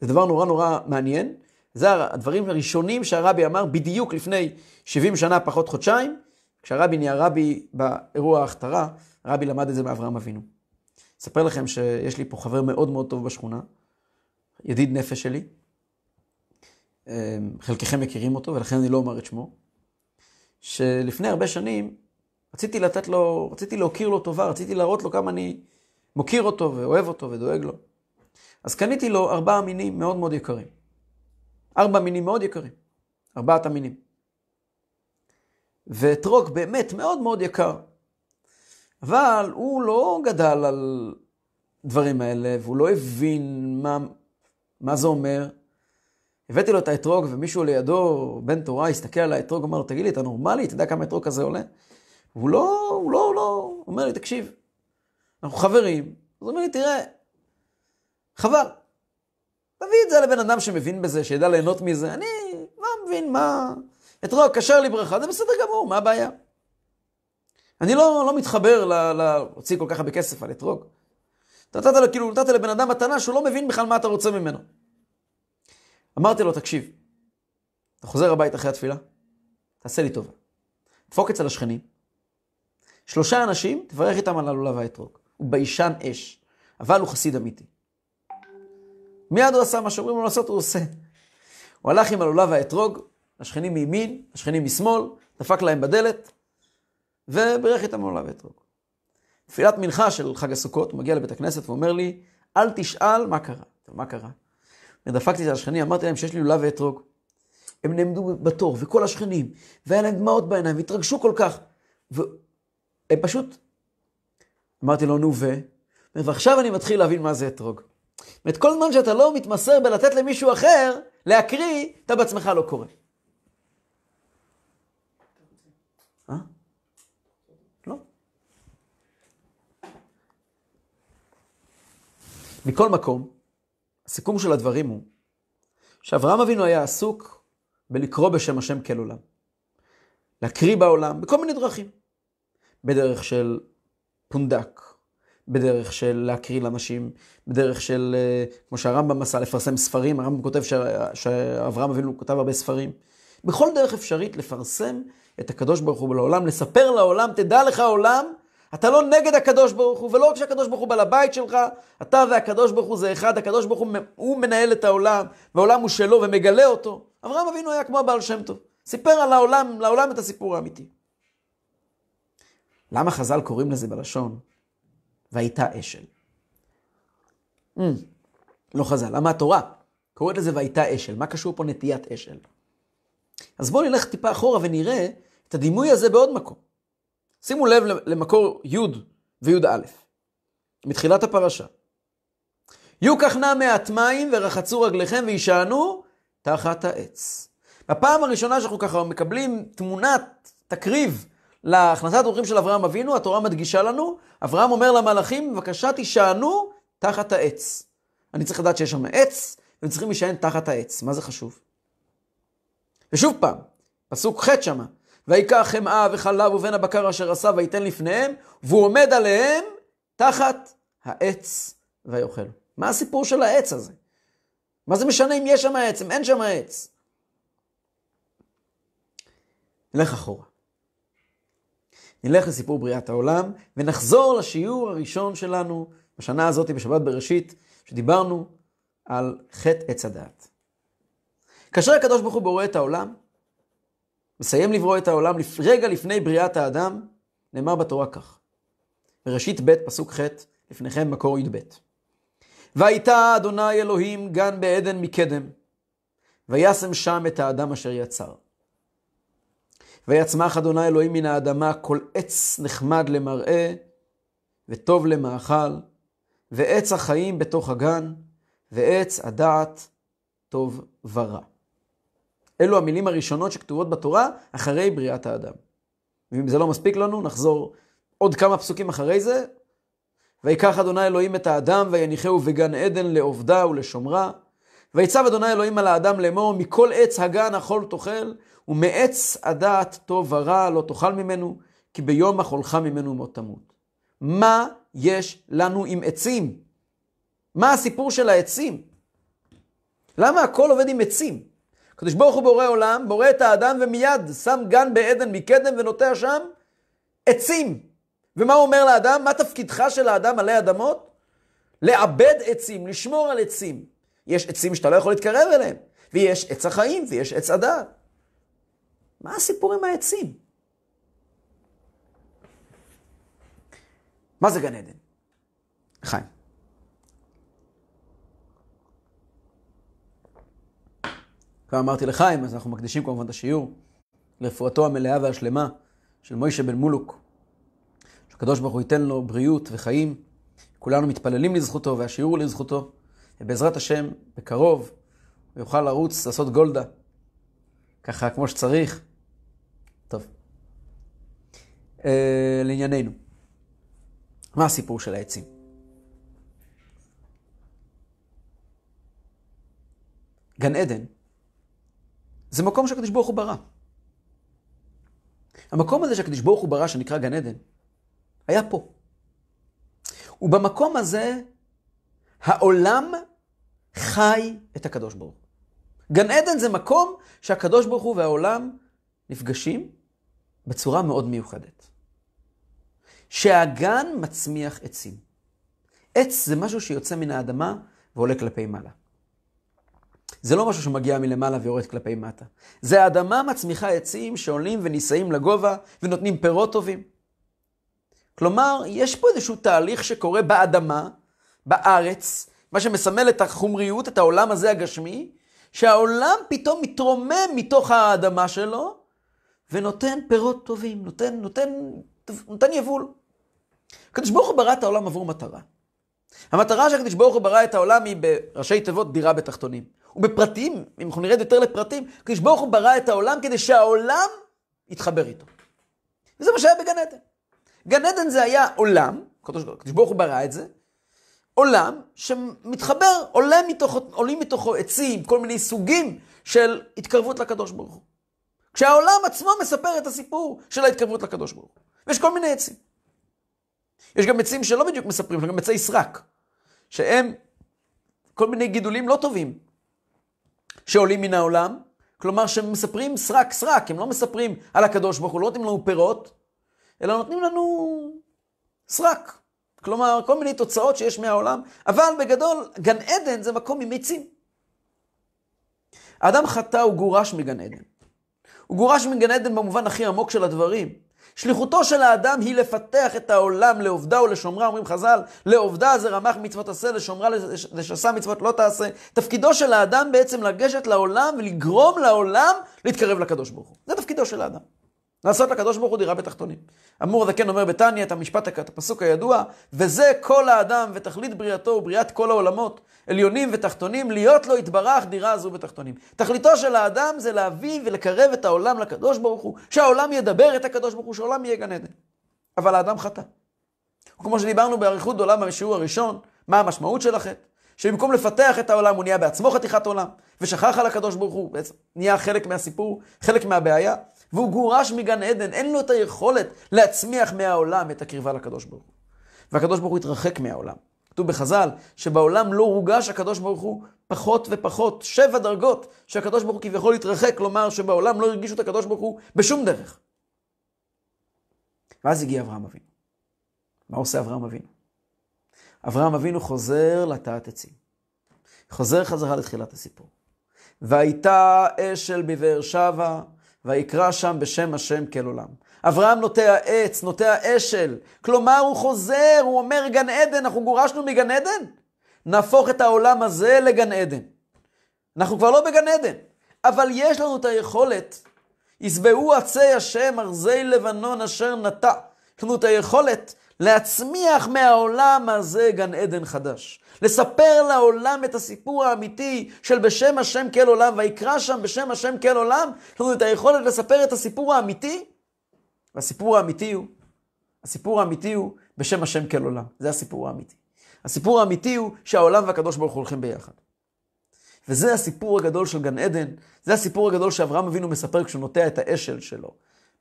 זה דבר נורא נורא מעניין. זה הדברים הראשונים שהרבי אמר בדיוק לפני 70 שנה, פחות חודשיים, כשהרבי נהיה רבי באירוע ההכתרה, הרבי למד את זה מאברהם אבינו. אספר לכם שיש לי פה חבר מאוד מאוד טוב בשכונה, ידיד נפש שלי. אמ, חלקכם מכירים אותו, ולכן אני לא אומר את שמו. שלפני הרבה שנים רציתי לתת לו, רציתי להוקיר לו טובה, רציתי להראות לו כמה אני מוקיר אותו ואוהב אותו ודואג לו. אז קניתי לו ארבעה מינים מאוד מאוד יקרים. ארבע מינים מאוד יקרים. ארבעת המינים. ואתרוג באמת מאוד מאוד יקר. אבל הוא לא גדל על דברים האלה, והוא לא הבין מה, מה זה אומר. הבאתי לו את האתרוג, ומישהו לידו, בן תורה, הסתכל על האתרוג, אמר לו, תגיד לי, אתה נורמלי? אתה יודע כמה אתרוג כזה עולה? והוא לא, הוא לא, לא, הוא אומר לי, תקשיב, אנחנו חברים. אז הוא אומר לי, תראה, חבל. תביא את זה לבן אדם שמבין בזה, שידע ליהנות מזה. אני לא מבין מה... אתרוג, קשר לי ברכה, זה בסדר גמור, מה הבעיה? אני לא, לא מתחבר להוציא כל כך הרבה כסף על אתרוג. נתת לו, כאילו, נתת לבן אדם מתנה שהוא לא מבין בכלל מה אתה רוצה ממנו. אמרתי לו, תקשיב, אתה חוזר הביתה אחרי התפילה, תעשה לי טובה. דפוק אצל השכנים, שלושה אנשים, תברך איתם על הלולב האתרוג. הוא ביישן אש, אבל הוא חסיד אמיתי. מיד הוא עשה מה שאומרים לו לעשות, הוא עושה. הוא הלך עם הלולב האתרוג, השכנים מימין, השכנים משמאל, דפק להם בדלת, וברך איתם הלולב האתרוג. תפילת מנחה של חג הסוכות, הוא מגיע לבית הכנסת ואומר לי, אל תשאל מה קרה. מה קרה? ודפקתי את השכנים, אמרתי להם שיש לי לולב ואתרוג. הם נעמדו בתור, וכל השכנים, והיה להם דמעות בעיניים, והתרגשו כל כך. והם פשוט, אמרתי לו, נו ו? ועכשיו אני מתחיל להבין מה זה אתרוג. זאת אומרת, כל זמן שאתה לא מתמסר בלתת למישהו אחר להקריא, אתה בעצמך לא קורא. מכל מקום, הסיכום של הדברים הוא שאברהם אבינו היה עסוק בלקרוא בשם השם כל עולם. להקריא בעולם בכל מיני דרכים. בדרך של פונדק, בדרך של להקריא לאנשים, בדרך של, אה, כמו שהרמב"ם עשה, לפרסם ספרים, הרמב"ם כותב שאברהם אבינו כותב הרבה ספרים. בכל דרך אפשרית לפרסם את הקדוש ברוך הוא לעולם, לספר לעולם, תדע לך עולם, אתה לא נגד הקדוש ברוך הוא, ולא רק שהקדוש ברוך הוא בעל הבית שלך, אתה והקדוש ברוך הוא זה אחד, הקדוש ברוך הוא, הוא מנהל את העולם, והעולם הוא שלו ומגלה אותו. אברהם אבינו היה כמו הבעל שם טוב, סיפר על העולם, לעולם את הסיפור האמיתי. למה חז"ל קוראים לזה בלשון? והייתה אשל. Mm, לא חז"ל, למה התורה קוראת לזה והייתה אשל? מה קשור פה נטיית אשל? אז בואו נלך טיפה אחורה ונראה את הדימוי הזה בעוד מקום. שימו לב למקור י' וי"א, מתחילת הפרשה. יוקח נא מעט מים ורחצו רגליכם וישענו תחת העץ. בפעם הראשונה שאנחנו ככה מקבלים תמונת תקריב להכנסת אורחים של אברהם אבינו, התורה מדגישה לנו, אברהם אומר למלאכים, בבקשה תישענו תחת העץ. אני צריך לדעת שיש שם עץ, והם צריכים להישען תחת העץ. מה זה חשוב? ושוב פעם, פסוק ח' שמה, ויקח חמאה וחלב ובין הבקר אשר עשה וייתן לפניהם, והוא עומד עליהם תחת העץ ויאכל. מה הסיפור של העץ הזה? מה זה משנה אם יש שם עץ, אם אין שם עץ? נלך אחורה. נלך לסיפור בריאת העולם, ונחזור לשיעור הראשון שלנו בשנה הזאת, בשבת בראשית, שדיברנו על חטא עץ הדעת. כאשר הקדוש ברוך הוא בורא את העולם, מסיים לברוא את העולם רגע לפני בריאת האדם, נאמר בתורה כך. בראשית ב', פסוק ח', לפניכם מקור י"ב. והייתה אדוני אלוהים גן בעדן מקדם, וישם שם את האדם אשר יצר. ויצמח אדוני אלוהים מן האדמה כל עץ נחמד למראה, וטוב למאכל, ועץ החיים בתוך הגן, ועץ הדעת טוב ורע. אלו המילים הראשונות שכתובות בתורה אחרי בריאת האדם. ואם זה לא מספיק לנו, נחזור עוד כמה פסוקים אחרי זה. ויקח אדוני אלוהים את האדם ויניחהו בגן עדן לעובדה ולשומרה. ויצב אדוני אלוהים על האדם לאמור, מכל עץ הגן אכול תאכל, ומעץ הדעת טוב ורע לא תאכל ממנו, כי ביום אכולך ממנו מות תמות. מה יש לנו עם עצים? מה הסיפור של העצים? למה הכל עובד עם עצים? הקדוש ברוך הוא בורא עולם, בורא את האדם ומיד שם גן בעדן מקדם ונוטע שם עצים. ומה הוא אומר לאדם? מה תפקידך של האדם עלי אדמות? לעבד עצים, לשמור על עצים. יש עצים שאתה לא יכול להתקרב אליהם, ויש עץ החיים ויש עץ הדעת. מה הסיפור עם העצים? מה זה גן עדן? חיים. כבר אמרתי לחיים, אז אנחנו מקדישים כמובן את השיעור לרפואתו המלאה והשלמה של מוישה בן מולוק. שהקדוש ברוך הוא ייתן לו בריאות וחיים. כולנו מתפללים לזכותו והשיעור הוא לזכותו. ובעזרת השם, בקרוב, הוא יוכל לרוץ, לעשות גולדה. ככה כמו שצריך. טוב. אה, לענייננו. מה הסיפור של העצים? גן עדן זה מקום שהקדוש ברוך הוא ברא. המקום הזה שהקדוש ברוך הוא ברא, שנקרא גן עדן, היה פה. ובמקום הזה, העולם חי את הקדוש ברוך הוא. גן עדן זה מקום שהקדוש ברוך הוא והעולם נפגשים בצורה מאוד מיוחדת. שהגן מצמיח עצים. עץ זה משהו שיוצא מן האדמה ועולה כלפי מעלה. זה לא משהו שמגיע מלמעלה ויורד כלפי מטה. זה האדמה מצמיחה עצים שעולים ונישאים לגובה ונותנים פירות טובים. כלומר, יש פה איזשהו תהליך שקורה באדמה, בארץ, מה שמסמל את החומריות, את העולם הזה הגשמי, שהעולם פתאום מתרומם מתוך האדמה שלו ונותן פירות טובים, נותן, נותן, נותן יבול. הקדוש ברוך הוא ברא את העולם עבור מטרה. המטרה שהקדוש ברוך הוא ברא את העולם היא בראשי תיבות דירה בתחתונים. ובפרטים, אם אנחנו נרד יותר לפרטים, הקדוש ברוך הוא ברא את העולם כדי שהעולם יתחבר איתו. וזה מה שהיה בגן עדן. גן עדן זה היה עולם, הקדוש ברוך הוא ברא את זה, עולם שמתחבר, עולה מתוכו, עולים מתוכו עצים, כל מיני סוגים של התקרבות לקדוש ברוך הוא. כשהעולם עצמו מספר את הסיפור של ההתקרבות לקדוש ברוך הוא. ויש כל מיני עצים. יש גם עצים שלא בדיוק מספרים, יש גם עצי סרק, שהם כל מיני גידולים לא טובים שעולים מן העולם, כלומר שמספרים סרק סרק, הם לא מספרים על הקדוש ברוך הוא, לא נותנים לנו פירות, אלא נותנים לנו סרק. כלומר, כל מיני תוצאות שיש מהעולם, אבל בגדול, גן עדן זה מקום עם עצים. האדם חטא, הוא גורש מגן עדן. הוא גורש מגן עדן במובן הכי עמוק של הדברים. שליחותו של האדם היא לפתח את העולם לעובדה ולשומרה, אומרים חז"ל, לעובדה זה רמ"ח מצוות עשה, לשומרה לשסה מצוות לא תעשה. תפקידו של האדם בעצם לגשת לעולם ולגרום לעולם להתקרב לקדוש ברוך הוא. זה תפקידו של האדם. לעשות לקדוש ברוך הוא דירה בתחתונים. אמור הזקן אומר בתניא את המשפט, את הפסוק הידוע, וזה כל האדם ותכלית בריאתו ובריאת כל העולמות, עליונים ותחתונים, להיות לו יתברך דירה הזו בתחתונים. תכליתו של האדם זה להביא ולקרב את העולם לקדוש ברוך הוא, שהעולם ידבר את הקדוש ברוך הוא, שהעולם יהיה גן עדן. אבל האדם חטא. כמו שדיברנו באריכות בעולם בשיעור הראשון, מה המשמעות של החטא? שבמקום לפתח את העולם הוא נהיה בעצמו חתיכת עולם, ושכח על הקדוש ברוך הוא, נהיה חלק מהסיפור, חלק מהבעיה. והוא גורש מגן עדן, אין לו את היכולת להצמיח מהעולם את הקרבה לקדוש ברוך הוא. והקדוש ברוך הוא התרחק מהעולם. כתוב בחז"ל שבעולם לא הורגש הקדוש ברוך הוא פחות ופחות, שבע דרגות שהקדוש ברוך הוא כביכול התרחק, כלומר שבעולם לא הרגישו את הקדוש ברוך הוא בשום דרך. ואז הגיע אברהם אבינו. מה עושה אברהם אבינו? אברהם אבינו חוזר לטעת עצים. חוזר חזרה לתחילת הסיפור. והייתה אשל בבאר שבע, ויקרא שם בשם השם כל עולם. אברהם נוטע עץ, נוטע אשל, כלומר הוא חוזר, הוא אומר גן עדן, אנחנו גורשנו מגן עדן? נהפוך את העולם הזה לגן עדן. אנחנו כבר לא בגן עדן, אבל יש לנו את היכולת, ישבעו עצי השם ארזי לבנון אשר נטע. יש לנו את היכולת להצמיח מהעולם הזה גן עדן חדש. לספר לעולם את הסיפור האמיתי של בשם השם כל עולם, ויקרא שם בשם השם כל עולם, יש לנו את היכולת לספר את הסיפור האמיתי, והסיפור האמיתי הוא, הסיפור האמיתי הוא בשם השם כל עולם. זה הסיפור האמיתי. הסיפור האמיתי הוא שהעולם והקדוש ברוך הוא הולכים ביחד. וזה הסיפור הגדול של גן עדן, זה הסיפור הגדול שאברהם אבינו מספר כשהוא נוטע את האשל שלו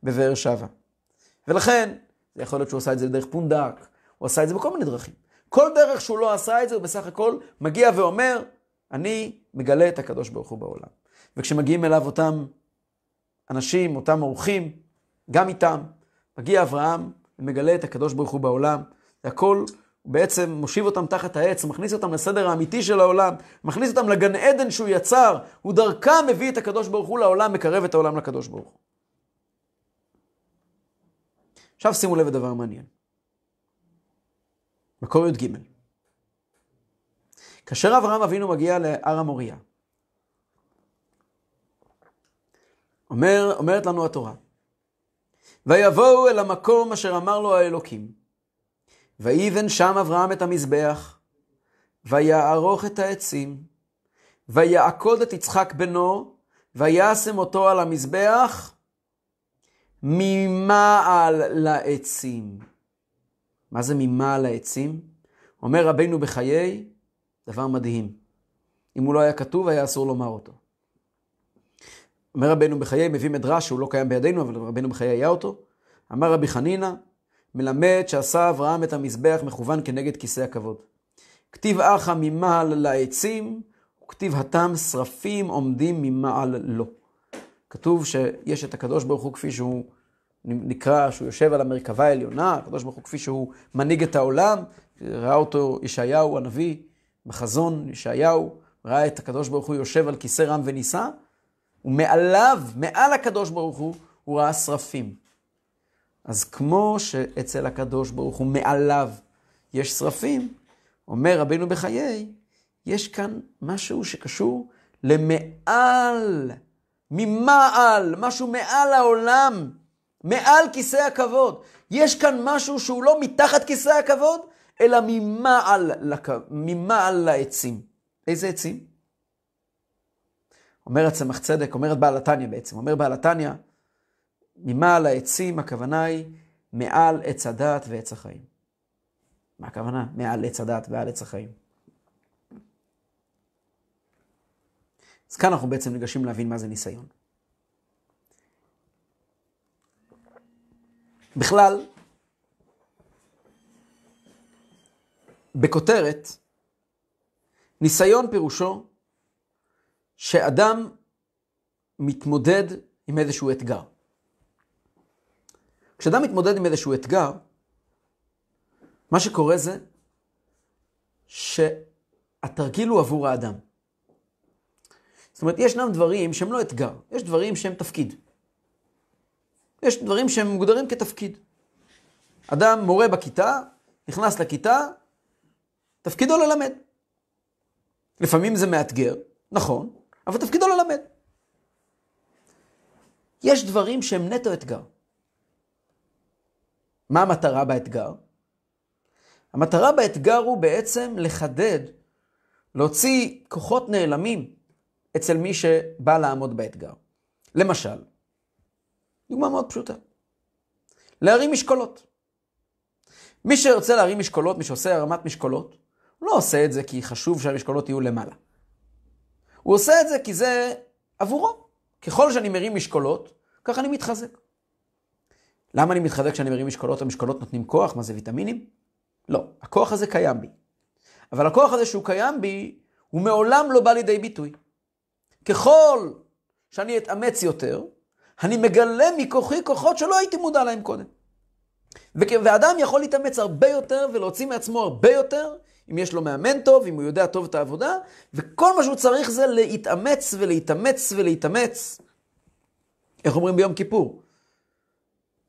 בבאר שבע. ולכן, זה יכול להיות שהוא עשה את זה דרך פונדק, הוא עשה את זה בכל מיני דרכים. כל דרך שהוא לא עשה את זה, הוא בסך הכל מגיע ואומר, אני מגלה את הקדוש ברוך הוא בעולם. וכשמגיעים אליו אותם אנשים, אותם אורחים, גם איתם, מגיע אברהם ומגלה את הקדוש ברוך הוא בעולם. והכל בעצם מושיב אותם תחת העץ, מכניס אותם לסדר האמיתי של העולם, מכניס אותם לגן עדן שהוא יצר, הוא דרכם מביא את הקדוש ברוך הוא לעולם, מקרב את העולם לקדוש ברוך הוא. עכשיו שימו לב לדבר מעניין. מקור י"ג. כאשר אברהם אבינו מגיע להר המוריה, אומר, אומרת לנו התורה, ויבואו אל המקום אשר אמר לו האלוקים, ויבן שם אברהם את המזבח, ויערוך את העצים, ויעקוד את יצחק בנו, וישם אותו על המזבח, ממעל לעצים. מה זה ממעל לעצים? אומר רבנו בחיי, דבר מדהים. אם הוא לא היה כתוב, היה אסור לומר אותו. אומר רבנו בחיי, מביא מדרש שהוא לא קיים בידינו, אבל רבנו בחיי היה אותו. אמר רבי חנינא, מלמד שעשה אברהם את המזבח מכוון כנגד כיסא הכבוד. כתיב אחא ממעל לעצים, וכתיב התם שרפים עומדים ממעל לו. כתוב שיש את הקדוש ברוך הוא כפי שהוא נקרא, שהוא יושב על המרכבה העליונה, הקדוש ברוך הוא כפי שהוא מנהיג את העולם, ראה אותו ישעיהו הנביא בחזון ישעיהו, ראה את הקדוש ברוך הוא יושב על כיסא רם ונישא, ומעליו, מעל הקדוש ברוך הוא, הוא ראה שרפים. אז כמו שאצל הקדוש ברוך הוא מעליו יש שרפים, אומר רבינו בחיי, יש כאן משהו שקשור למעל, ממעל, משהו מעל העולם, מעל כיסא הכבוד. יש כאן משהו שהוא לא מתחת כיסא הכבוד, אלא ממעל, ממעל לעצים. איזה עצים? אומר הצמח צדק, אומרת בעל התניא בעצם, אומר בעל התניא, ממעל העצים, הכוונה היא מעל עץ הדת ועץ החיים. מה הכוונה? מעל עץ הדת ועל עץ החיים. אז כאן אנחנו בעצם ניגשים להבין מה זה ניסיון. בכלל, בכותרת, ניסיון פירושו שאדם מתמודד עם איזשהו אתגר. כשאדם מתמודד עם איזשהו אתגר, מה שקורה זה שהתרגיל הוא עבור האדם. זאת אומרת, ישנם דברים שהם לא אתגר, יש דברים שהם תפקיד. יש דברים שהם מוגדרים כתפקיד. אדם מורה בכיתה, נכנס לכיתה, תפקידו ללמד. לפעמים זה מאתגר, נכון, אבל תפקידו ללמד. יש דברים שהם נטו אתגר. מה המטרה באתגר? המטרה באתגר הוא בעצם לחדד, להוציא כוחות נעלמים אצל מי שבא לעמוד באתגר. למשל, דוגמה מאוד פשוטה, להרים משקולות. מי שרוצה להרים משקולות, מי שעושה הרמת משקולות, לא עושה את זה כי חשוב שהמשקולות יהיו למעלה. הוא עושה את זה כי זה עבורו. ככל שאני מרים משקולות, ככה אני מתחזק. למה אני מתחזק כשאני מרים משקולות? המשקולות נותנים כוח, מה זה ויטמינים? לא, הכוח הזה קיים בי. אבל הכוח הזה שהוא קיים בי, הוא מעולם לא בא לידי ביטוי. ככל שאני אתאמץ יותר, אני מגלה מכוחי כוחות שלא הייתי מודע להם קודם. ואדם יכול להתאמץ הרבה יותר ולהוציא מעצמו הרבה יותר, אם יש לו מאמן טוב, אם הוא יודע טוב את העבודה, וכל מה שהוא צריך זה להתאמץ ולהתאמץ ולהתאמץ. איך אומרים ביום כיפור?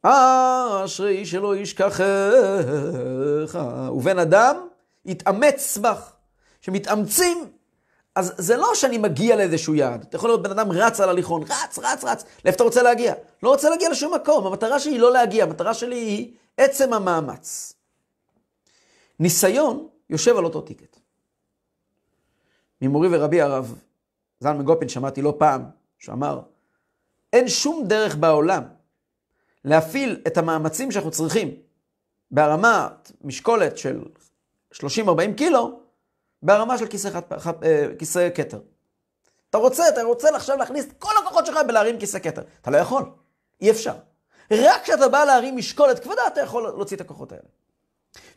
אשרי שלא ישכחך, ובן אדם יתאמץ בך. שמתאמצים, אז זה לא שאני מגיע לאיזשהו יעד. אתה יכול להיות בן אדם רץ על הליכון, רץ, רץ, רץ. לאיפה אתה רוצה להגיע? לא רוצה להגיע לשום מקום. המטרה שלי היא לא להגיע, המטרה שלי היא עצם המאמץ. ניסיון יושב על אותו טיקט. ממורי ורבי הרב זלמן גופין שמעתי לא פעם, שאמר, אין שום דרך בעולם להפעיל את המאמצים שאנחנו צריכים בהרמת משקולת של 30-40 קילו, בהרמה של כיסא, חד, חד, אה, כיסא כתר. אתה רוצה, אתה רוצה עכשיו להכניס את כל הכוחות שלך בלהרים כיסא כתר. אתה לא יכול, אי אפשר. רק כשאתה בא להרים משקולת כבדה, אתה יכול להוציא את הכוחות האלה.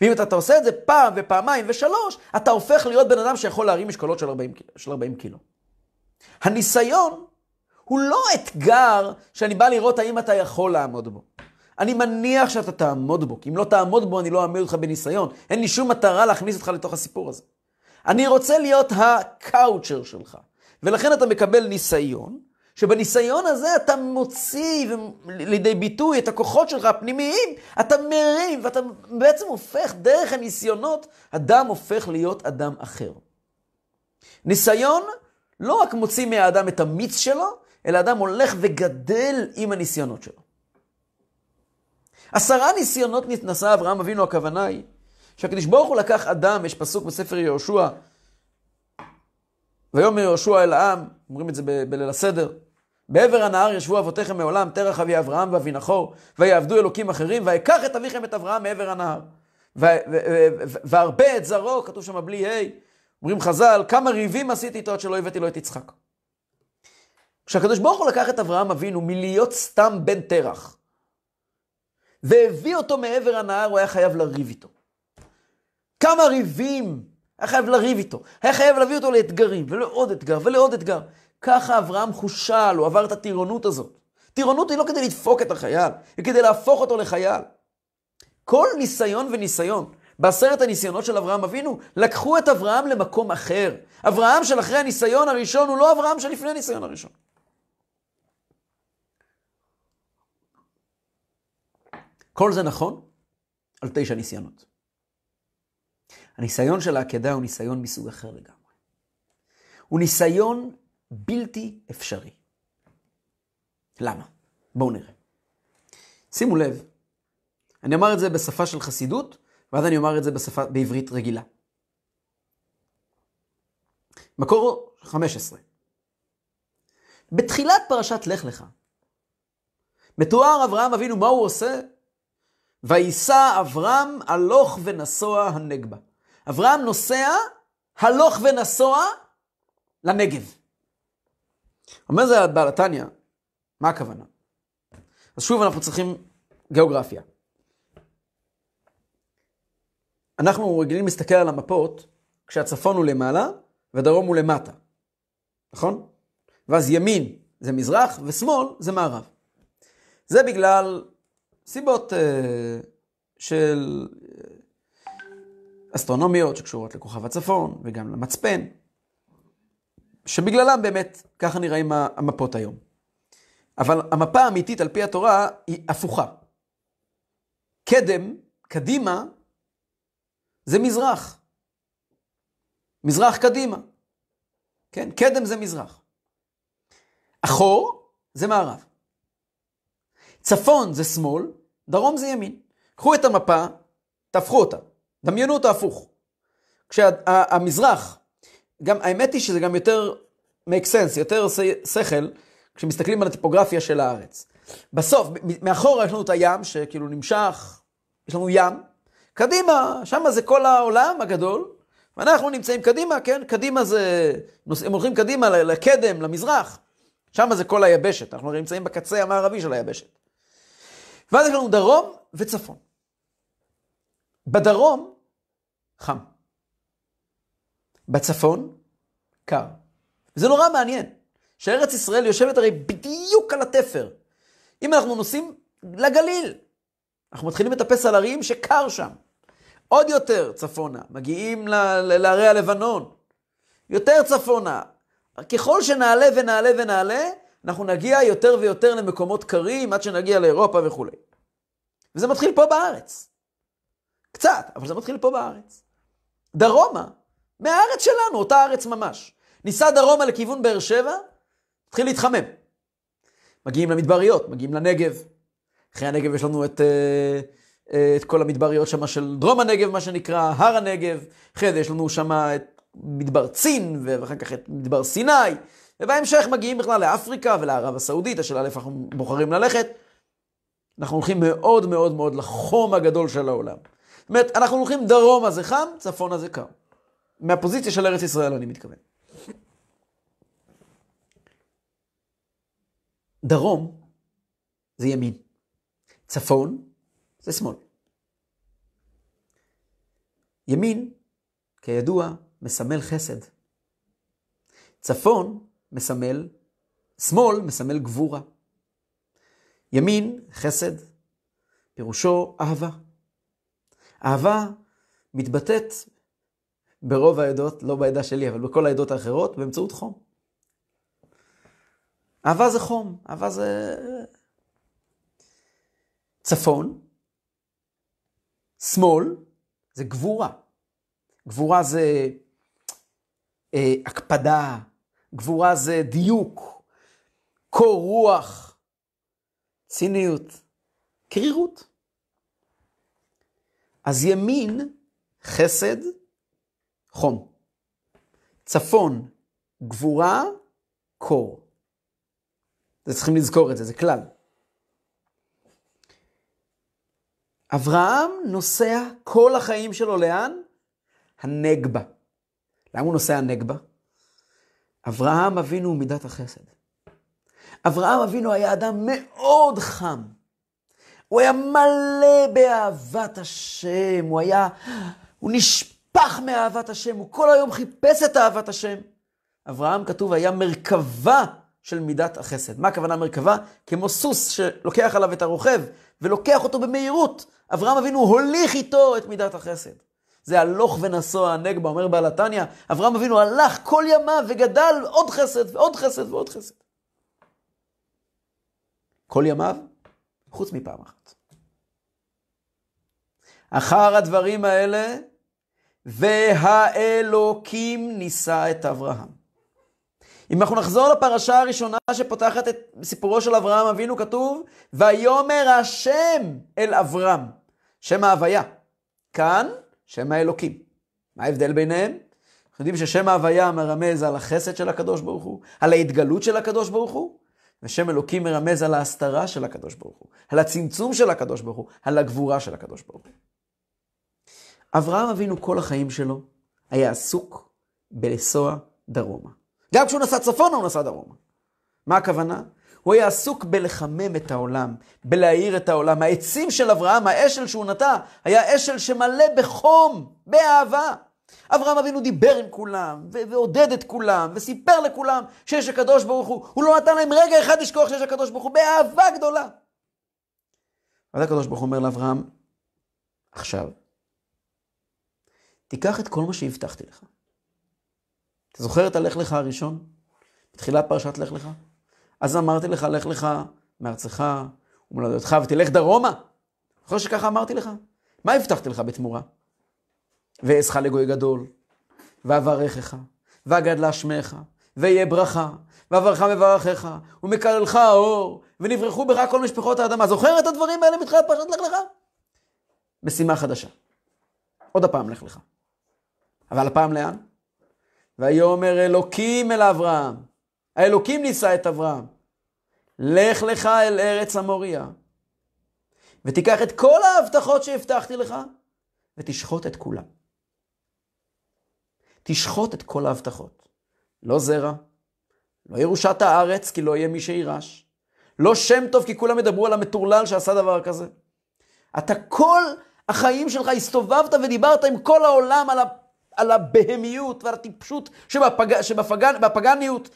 ואם אתה, אתה עושה את זה פעם ופעמיים ושלוש, אתה הופך להיות בן אדם שיכול להרים משקולות של 40, של 40 קילו. הניסיון הוא לא אתגר שאני בא לראות האם אתה יכול לעמוד בו. אני מניח שאתה תעמוד בו, כי אם לא תעמוד בו, אני לא אעמיד אותך בניסיון. אין לי שום מטרה להכניס אותך לתוך הסיפור הזה. אני רוצה להיות הקאוצ'ר שלך. ולכן אתה מקבל ניסיון, שבניסיון הזה אתה מוציא לידי ביטוי את הכוחות שלך הפנימיים, אתה מרים, ואתה בעצם הופך, דרך הניסיונות, אדם הופך להיות אדם אחר. ניסיון לא רק מוציא מהאדם את המיץ שלו, אלא אדם הולך וגדל עם הניסיונות שלו. עשרה ניסיונות נתנסה אברהם אבינו, הכוונה היא שהקדוש ברוך הוא לקח אדם, יש פסוק בספר יהושע, ויאמר יהושע אל העם, אומרים את זה בליל הסדר, בעבר הנהר ישבו אבותיכם מעולם, תרח אבי אברהם ואבי נחור, ויעבדו אלוקים אחרים, ויקח את אביכם את אברהם מעבר הנהר. והרבה את זרעו, כתוב שם בלי ה', אומרים חז"ל, כמה ריבים עשיתי איתו עד שלא הבאתי לו את יצחק. כשהקדוש ברוך הוא לקח את אברהם אבינו מלהיות סתם בן תרח, והביא אותו מעבר הנהר, הוא היה חייב לריב איתו. כמה ריבים היה חייב לריב איתו, היה חייב להביא אותו לאתגרים, ולעוד אתגר, ולעוד אתגר. ככה אברהם חושל, הוא עבר את הטירונות הזאת. טירונות היא לא כדי לדפוק את החייל, היא כדי להפוך אותו לחייל. כל ניסיון וניסיון, בעשרת הניסיונות של אברהם אבינו, לקחו את אברהם למקום אחר. אברהם של אחרי הניסיון הראשון הוא לא אברהם של לפני הניסיון הראשון. כל זה נכון על תשע ניסיונות. הניסיון של העקדה הוא ניסיון מסוג אחר לגמרי. הוא ניסיון בלתי אפשרי. למה? בואו נראה. שימו לב, אני אומר את זה בשפה של חסידות, ואז אני אומר את זה בשפה, בעברית רגילה. מקור 15. בתחילת פרשת לך לך, מתואר אברהם אבינו, מה הוא עושה? וייסע אברהם הלוך ונסוע הנגבה. אברהם נוסע הלוך ונסוע לנגב. אומר זה בעל התניא, מה הכוונה? אז שוב אנחנו צריכים גיאוגרפיה. אנחנו רגילים להסתכל על המפות כשהצפון הוא למעלה ודרום הוא למטה, נכון? ואז ימין זה מזרח ושמאל זה מערב. זה בגלל סיבות uh, של אסטרונומיות שקשורות לכוכב הצפון וגם למצפן. שבגללם באמת ככה נראים המפות היום. אבל המפה האמיתית על פי התורה היא הפוכה. קדם, קדימה, זה מזרח. מזרח קדימה. כן, קדם זה מזרח. אחור זה מערב. צפון זה שמאל, דרום זה ימין. קחו את המפה, תהפכו אותה, דמיינו אותה הפוך. כשהמזרח גם, האמת היא שזה גם יותר make sense, יותר שכל, כשמסתכלים על הטיפוגרפיה של הארץ. בסוף, מאחורה יש לנו את הים, שכאילו נמשך, יש לנו ים. קדימה, שם זה כל העולם הגדול, ואנחנו נמצאים קדימה, כן? קדימה זה, הם הולכים קדימה לקדם, למזרח. שם זה כל היבשת, אנחנו נמצאים בקצה המערבי של היבשת. ואז יש לנו דרום וצפון. בדרום, חם. בצפון, קר. וזה נורא מעניין, שארץ ישראל יושבת הרי בדיוק על התפר. אם אנחנו נוסעים לגליל, אנחנו מתחילים לטפס על הרים שקר שם. עוד יותר צפונה, מגיעים לערי הלבנון. יותר צפונה. ככל שנעלה ונעלה ונעלה, אנחנו נגיע יותר ויותר למקומות קרים עד שנגיע לאירופה וכולי. וזה מתחיל פה בארץ. קצת, אבל זה מתחיל פה בארץ. דרומה, מהארץ שלנו, אותה ארץ ממש. ניסע דרומה לכיוון באר שבע, התחיל להתחמם. מגיעים למדבריות, מגיעים לנגב. אחרי הנגב יש לנו את, אה, אה, את כל המדבריות שם של דרום הנגב, מה שנקרא, הר הנגב. אחרי זה יש לנו שם את מדבר צין, ואחר כך את מדבר סיני. ובהמשך מגיעים בכלל לאפריקה ולערב הסעודית, השאלה לאיפה אנחנו בוחרים ללכת. אנחנו הולכים מאוד מאוד מאוד לחום הגדול של העולם. אומרת, אנחנו הולכים דרומה זה חם, צפונה זה קר. מהפוזיציה של ארץ ישראל אני מתכוון. דרום זה ימין, צפון זה שמאל. ימין, כידוע, מסמל חסד. צפון מסמל, שמאל מסמל גבורה. ימין, חסד, פירושו אהבה. אהבה מתבטאת ברוב העדות, לא בעדה שלי, אבל בכל העדות האחרות, באמצעות חום. אהבה זה חום, אהבה זה צפון, שמאל זה גבורה. גבורה זה אה, הקפדה, גבורה זה דיוק, קור רוח, ציניות, קרירות. אז ימין, חסד, חום. צפון, גבורה, קור. זה צריכים לזכור את זה, זה כלל. אברהם נוסע כל החיים שלו לאן? הנגבה. למה הוא נוסע הנגבה? אברהם אבינו הוא מידת החסד. אברהם אבינו היה אדם מאוד חם. הוא היה מלא באהבת השם, הוא היה, הוא נשפך מאהבת השם, הוא כל היום חיפש את אהבת השם. אברהם, כתוב, היה מרכבה של מידת החסד. מה הכוונה מרכבה? כמו סוס שלוקח עליו את הרוכב ולוקח אותו במהירות. אברהם אבינו הוליך איתו את מידת החסד. זה הלוך ונסוע הנגבה, אומר בעל התניא, אברהם אבינו הלך כל ימיו וגדל עוד חסד ועוד חסד ועוד חסד. כל ימיו, חוץ מפעם אחת. אחר הדברים האלה, והאלוקים נישא את אברהם. אם אנחנו נחזור לפרשה הראשונה שפותחת את סיפורו של אברהם אבינו, כתוב, ויאמר השם אל אברהם, שם ההוויה. כאן, שם האלוקים. מה ההבדל ביניהם? אנחנו יודעים ששם ההוויה מרמז על החסד של הקדוש ברוך הוא, על ההתגלות של הקדוש ברוך הוא, ושם אלוקים מרמז על ההסתרה של הקדוש ברוך הוא, על הצמצום של הקדוש ברוך הוא, על הגבורה של הקדוש ברוך הוא. אברהם אבינו כל החיים שלו היה עסוק בלנסוע דרומה. גם כשהוא נסע צפונה הוא נסע דרומה. מה הכוונה? הוא היה עסוק בלחמם את העולם, בלהאיר את העולם. העצים של אברהם, האשל שהוא נטע, היה אשל שמלא בחום, באהבה. אברהם אבינו דיבר עם כולם, ועודד את כולם, וסיפר לכולם שיש הקדוש ברוך הוא. הוא לא נתן להם רגע אחד לשכוח שיש הקדוש ברוך הוא, באהבה גדולה. ואז הקדוש ברוך הוא אומר לאברהם, עכשיו, תיקח את כל מה שהבטחתי לך. אתה זוכר את הלך לך הראשון? בתחילת פרשת לך לך? אז אמרתי לך, לך לך מארצך ומולדתך ותלך דרומה. זוכר שככה אמרתי לך? מה הבטחתי לך בתמורה? ואעשך לגוי גדול, ואברכך, ואגדלה שמך, ויהיה ברכה, ואברך מברכך, ומקללך האור, ונברחו בך כל משפחות האדמה. זוכר את הדברים האלה מתחילת פרשת לך לך? משימה חדשה. עוד הפעם לך לך. אבל הפעם לאן? ויאמר אלוקים אל אברהם, האלוקים נישא את אברהם, לך לך אל ארץ המוריה, ותיקח את כל ההבטחות שהבטחתי לך, ותשחוט את כולם. תשחוט את כל ההבטחות. לא זרע, לא ירושת הארץ, כי לא יהיה מי שירש. לא שם טוב, כי כולם ידברו על המטורלל שעשה דבר כזה. אתה כל החיים שלך הסתובבת ודיברת עם כל העולם על, על הבהמיות ועל הטיפשות שבפג, שבפגניות,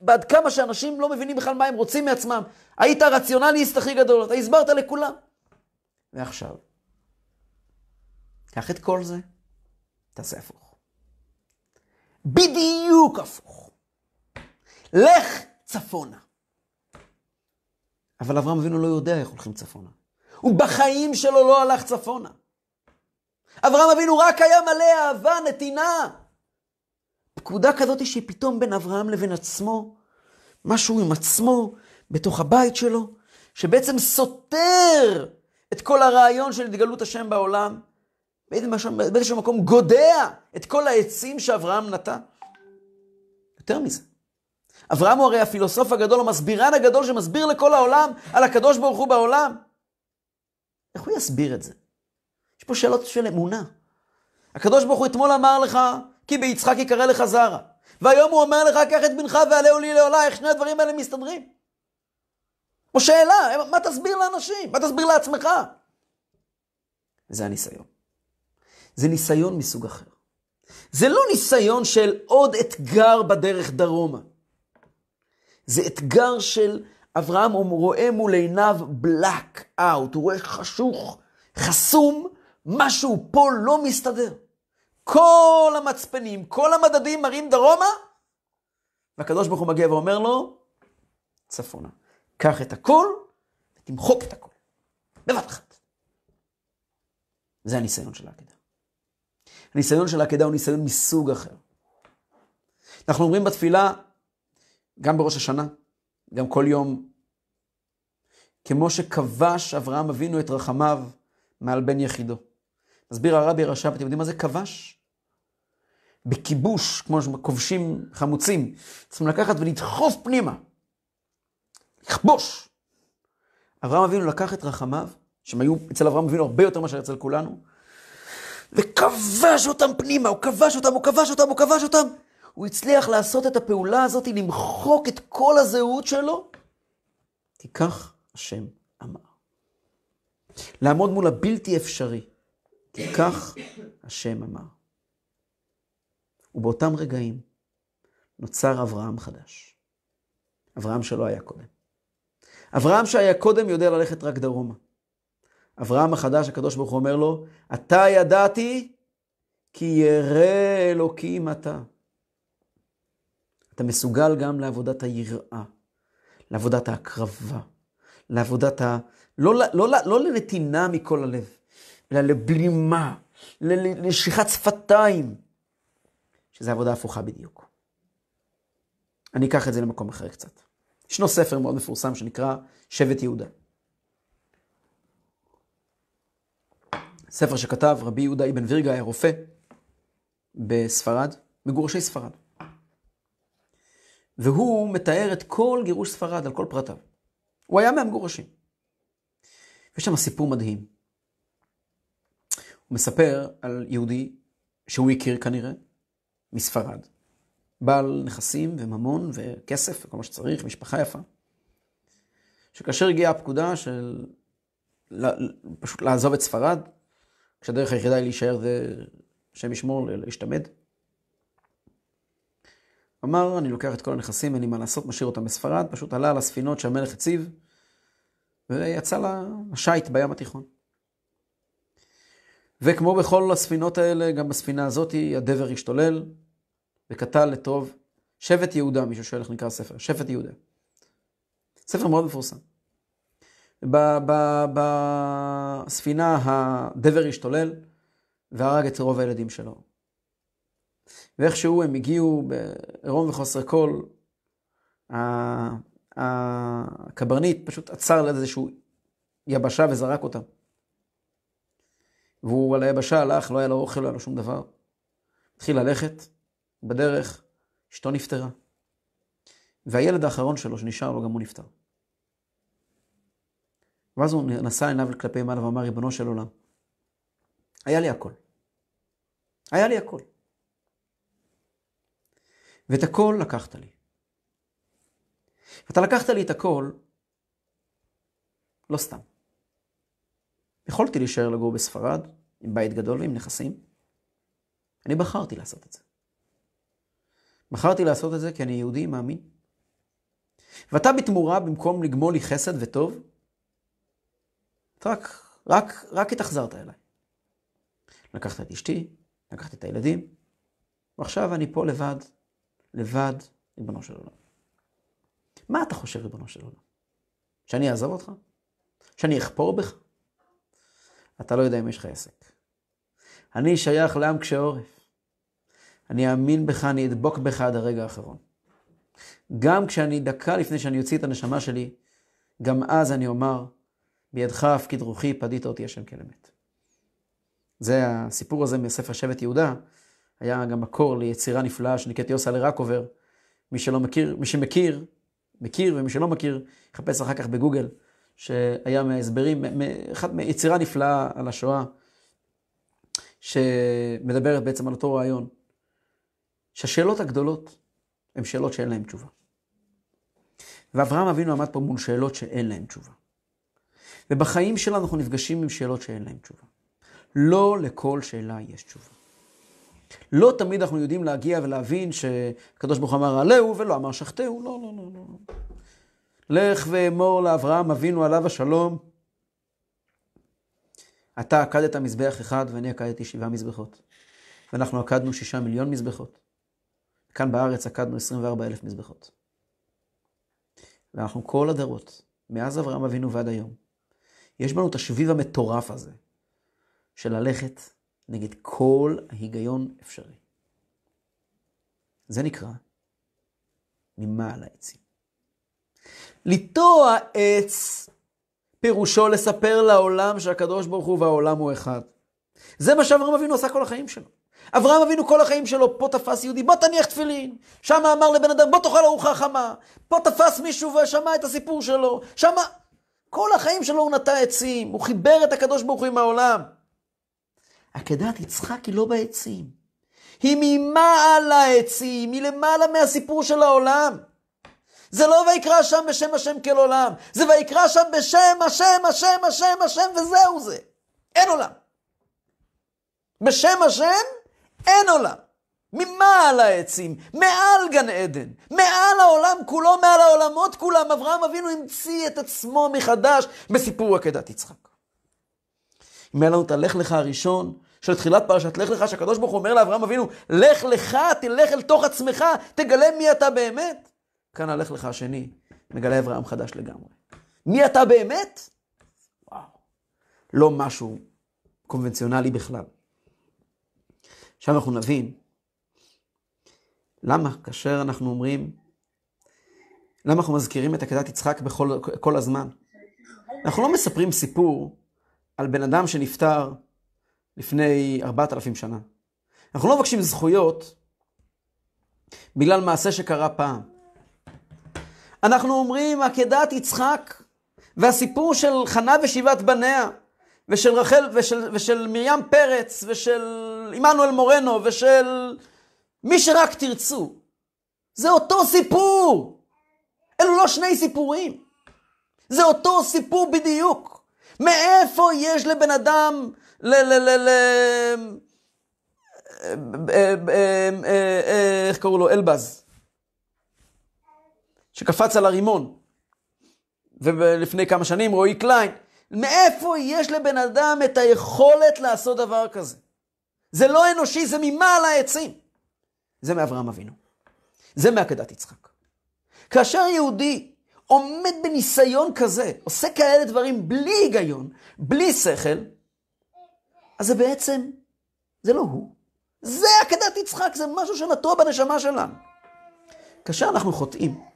בעד כמה שאנשים לא מבינים בכלל מה הם רוצים מעצמם. היית הרציונליסט הכי גדול, אתה הסברת לכולם. ועכשיו, קח את כל זה, תעשה הפוך. בדיוק הפוך. לך צפונה. אבל אברהם אבינו לא יודע איך הולכים צפונה. הוא בחיים שלו לא הלך צפונה. אברהם אבינו רק היה מלא אהבה, נתינה. פקודה כזאת שפתאום בין אברהם לבין עצמו, משהו עם עצמו בתוך הבית שלו, שבעצם סותר את כל הרעיון של התגלות השם בעולם, באיזשהו מקום גודע את כל העצים שאברהם נטע. יותר מזה, אברהם הוא הרי הפילוסוף הגדול, המסבירן הגדול שמסביר לכל העולם על הקדוש ברוך הוא בעולם. איך הוא יסביר את זה? פה שאלות של אמונה. הקדוש ברוך הוא אתמול אמר לך, כי ביצחק יקרא לך זרע. והיום הוא אומר לך, קח את בנך ועלהו לי לעולה, איך שני הדברים האלה מסתדרים? או שאלה, מה תסביר לאנשים? מה תסביר לעצמך? זה הניסיון. זה ניסיון מסוג אחר. זה לא ניסיון של עוד אתגר בדרך דרומה. זה אתגר של אברהם, הוא רואה מול עיניו בלאק אאוט, הוא רואה חשוך, חסום, משהו פה לא מסתדר. כל המצפנים, כל המדדים מראים דרומה, והקדוש ברוך הוא מגיע ואומר לו, צפונה. קח את הכל ותמחוק את הכל. בבת אחת. זה הניסיון של העקדה. הניסיון של העקדה הוא ניסיון מסוג אחר. אנחנו אומרים בתפילה, גם בראש השנה, גם כל יום, כמו שכבש אברהם אבינו את רחמיו מעל בן יחידו. מסביר הרבי רש"ב, אתם יודעים מה זה כבש? בכיבוש, כמו שכובשים חמוצים, צריכים לקחת ולדחוף פנימה. לכבוש. אברהם אבינו לקח את רחמיו, שהם היו אצל אברהם אבינו הרבה יותר מאשר אצל כולנו, וכבש אותם פנימה, הוא כבש אותם, הוא כבש אותם, הוא כבש אותם. הוא הצליח לעשות את הפעולה הזאת, למחוק את כל הזהות שלו, כי כך השם אמר. לעמוד מול הבלתי אפשרי, כי כך השם אמר. ובאותם רגעים נוצר אברהם חדש. אברהם שלא היה קודם. אברהם שהיה קודם יודע ללכת רק דרומה. אברהם החדש, הקדוש ברוך הוא אומר לו, אתה ידעתי כי ירא אלוקים אתה. אתה מסוגל גם לעבודת היראה, לעבודת ההקרבה, לעבודת ה... לא, לא, לא, לא לנתינה מכל הלב, אלא לבלימה, לנשיכת שפתיים, שזו עבודה הפוכה בדיוק. אני אקח את זה למקום אחר קצת. ישנו ספר מאוד מפורסם שנקרא שבט יהודה. ספר שכתב רבי יהודה אבן וירגה, היה רופא בספרד, מגורשי ספרד. והוא מתאר את כל גירוש ספרד על כל פרטיו. הוא היה מהמגורשים. יש שם סיפור מדהים. הוא מספר על יהודי שהוא הכיר כנראה, מספרד. בעל נכסים וממון וכסף וכל מה שצריך, משפחה יפה. שכאשר הגיעה הפקודה של פשוט לעזוב את ספרד, כשהדרך היחידה היא להישאר זה, השם ישמור, להשתמד. אמר, אני לוקח את כל הנכסים, אין לי מה לעשות, משאיר אותם בספרד, פשוט עלה על הספינות שהמלך הציב, ויצא לשיט בים התיכון. וכמו בכל הספינות האלה, גם בספינה הזאת, הדבר השתולל, וקטל לטוב שבט יהודה, מישהו שואל איך נקרא הספר, שבט יהודה. ספר מאוד מפורסם. בספינה הדבר השתולל והרג את רוב הילדים שלו. ואיכשהו הם הגיעו בעירום וחוסר כל, הקברניט פשוט עצר ליד איזושהי יבשה וזרק אותם. והוא על היבשה הלך, לא היה לו אוכל, לא היה לו שום דבר. התחיל ללכת, בדרך אשתו נפטרה. והילד האחרון שלו שנשאר לו, גם הוא נפטר. ואז הוא נשא עיניו כלפי מעלה ואמר, ריבונו של עולם, היה לי הכל. היה לי הכל. ואת הכל לקחת לי. אתה לקחת לי את הכל, לא סתם. יכולתי להישאר לגור בספרד, עם בית גדול ועם נכסים. אני בחרתי לעשות את זה. בחרתי לעשות את זה כי אני יהודי מאמין. ואתה בתמורה, במקום לגמול לי חסד וטוב, רק, רק, רק התאכזרת אליי. לקחת את אשתי, לקחת את הילדים, ועכשיו אני פה לבד, לבד, ריבונו של עולם. מה אתה חושב, ריבונו של עולם? שאני אעזוב אותך? שאני אכפור בך? אתה לא יודע אם יש לך עסק. אני שייך לעם קשה עורף. אני אאמין בך, אני אדבוק בך עד הרגע האחרון. גם כשאני דקה לפני שאני אוציא את הנשמה שלי, גם אז אני אומר, בידך הפקיד רוחי, פדית אותי השם כלמת. זה הסיפור הזה מספר שבט יהודה, היה גם מקור ליצירה נפלאה שנקראת יוסה לרקובר. מי שלא מכיר, מי שמכיר, מכיר, ומי שלא מכיר, יחפש אחר כך בגוגל, שהיה מההסברים, אחת מיצירה נפלאה על השואה, שמדברת בעצם על אותו רעיון, שהשאלות הגדולות הן שאלות שאין להן תשובה. ואברהם אבינו עמד פה מול שאלות שאין להן תשובה. ובחיים שלנו אנחנו נפגשים עם שאלות שאין להן תשובה. לא לכל שאלה יש תשובה. לא תמיד אנחנו יודעים להגיע ולהבין שהקדוש ברוך הוא אמר עלהו ולא אמר שחטאו, לא, לא, לא, לא. לך ואמור לאברהם אבינו עליו השלום, אתה עקדת מזבח אחד ואני עקדתי שבעה מזבחות. ואנחנו עקדנו שישה מיליון מזבחות. כאן בארץ עקדנו 24 אלף מזבחות. ואנחנו כל הדורות, מאז אברהם אבינו ועד היום, יש בנו את השביב המטורף הזה של ללכת נגד כל ההיגיון אפשרי. זה נקרא ממעל העצים. לטוע עץ פירושו לספר לעולם שהקדוש ברוך הוא והעולם הוא אחד. זה מה שאברהם אבינו עשה כל החיים שלו. אברהם אבינו כל החיים שלו, פה תפס יהודי, בוא תניח תפילין. שם אמר לבן אדם, בוא תאכל ארוחה חמה. פה תפס מישהו ושמע את הסיפור שלו. שם, כל החיים שלו הוא נטע עצים, הוא חיבר את הקדוש ברוך הוא עם העולם. עקדת יצחק היא לא בעצים. היא ממעל העצים, היא למעלה מהסיפור של העולם. זה לא ויקרא שם בשם השם כל עולם, זה ויקרא שם בשם השם, השם, השם, השם, וזהו זה. אין עולם. בשם השם אין עולם. ממעל העצים, מעל גן עדן, מעל העולם כולו, מעל העולמות כולם, אברהם אבינו המציא את עצמו מחדש בסיפור עקדת יצחק. אם היה לנו את הלך לך הראשון של תחילת פרשת לך לך, שהקדוש ברוך הוא אומר לאברהם אבינו, לך לך, תלך אל תוך עצמך, תגלה מי אתה באמת. כאן הלך לך השני, מגלה אברהם חדש לגמרי. מי אתה באמת? וואו. לא משהו קונבנציונלי בכלל. עכשיו אנחנו נבין למה כאשר אנחנו אומרים, למה אנחנו מזכירים את עקדת יצחק בכל כל הזמן. אנחנו לא מספרים סיפור על בן אדם שנפטר לפני ארבעת אלפים שנה. אנחנו לא מבקשים זכויות בגלל מעשה שקרה פעם. אנחנו אומרים עקדת יצחק והסיפור של חנה ושבעת בניה ושל רחל ושל, ושל מרים פרץ ושל עמנואל מורנו ושל מי שרק תרצו. זה אותו סיפור. אלו לא שני סיפורים. זה אותו סיפור בדיוק. מאיפה יש לבן אדם ל... ל... ל... ל... איך קראו לו? אלבז. שקפץ על הרימון. ולפני כמה שנים רועי קליין. מאיפה יש לבן אדם את היכולת לעשות דבר כזה? זה לא אנושי, זה ממעל העצים. זה מאברהם אבינו. זה מעקדת יצחק. כאשר יהודי עומד בניסיון כזה, עושה כאלה דברים בלי היגיון, בלי שכל, אז זה בעצם, זה לא הוא. זה עקדת יצחק, זה משהו שנטוע בנשמה שלנו. כאשר אנחנו חוטאים,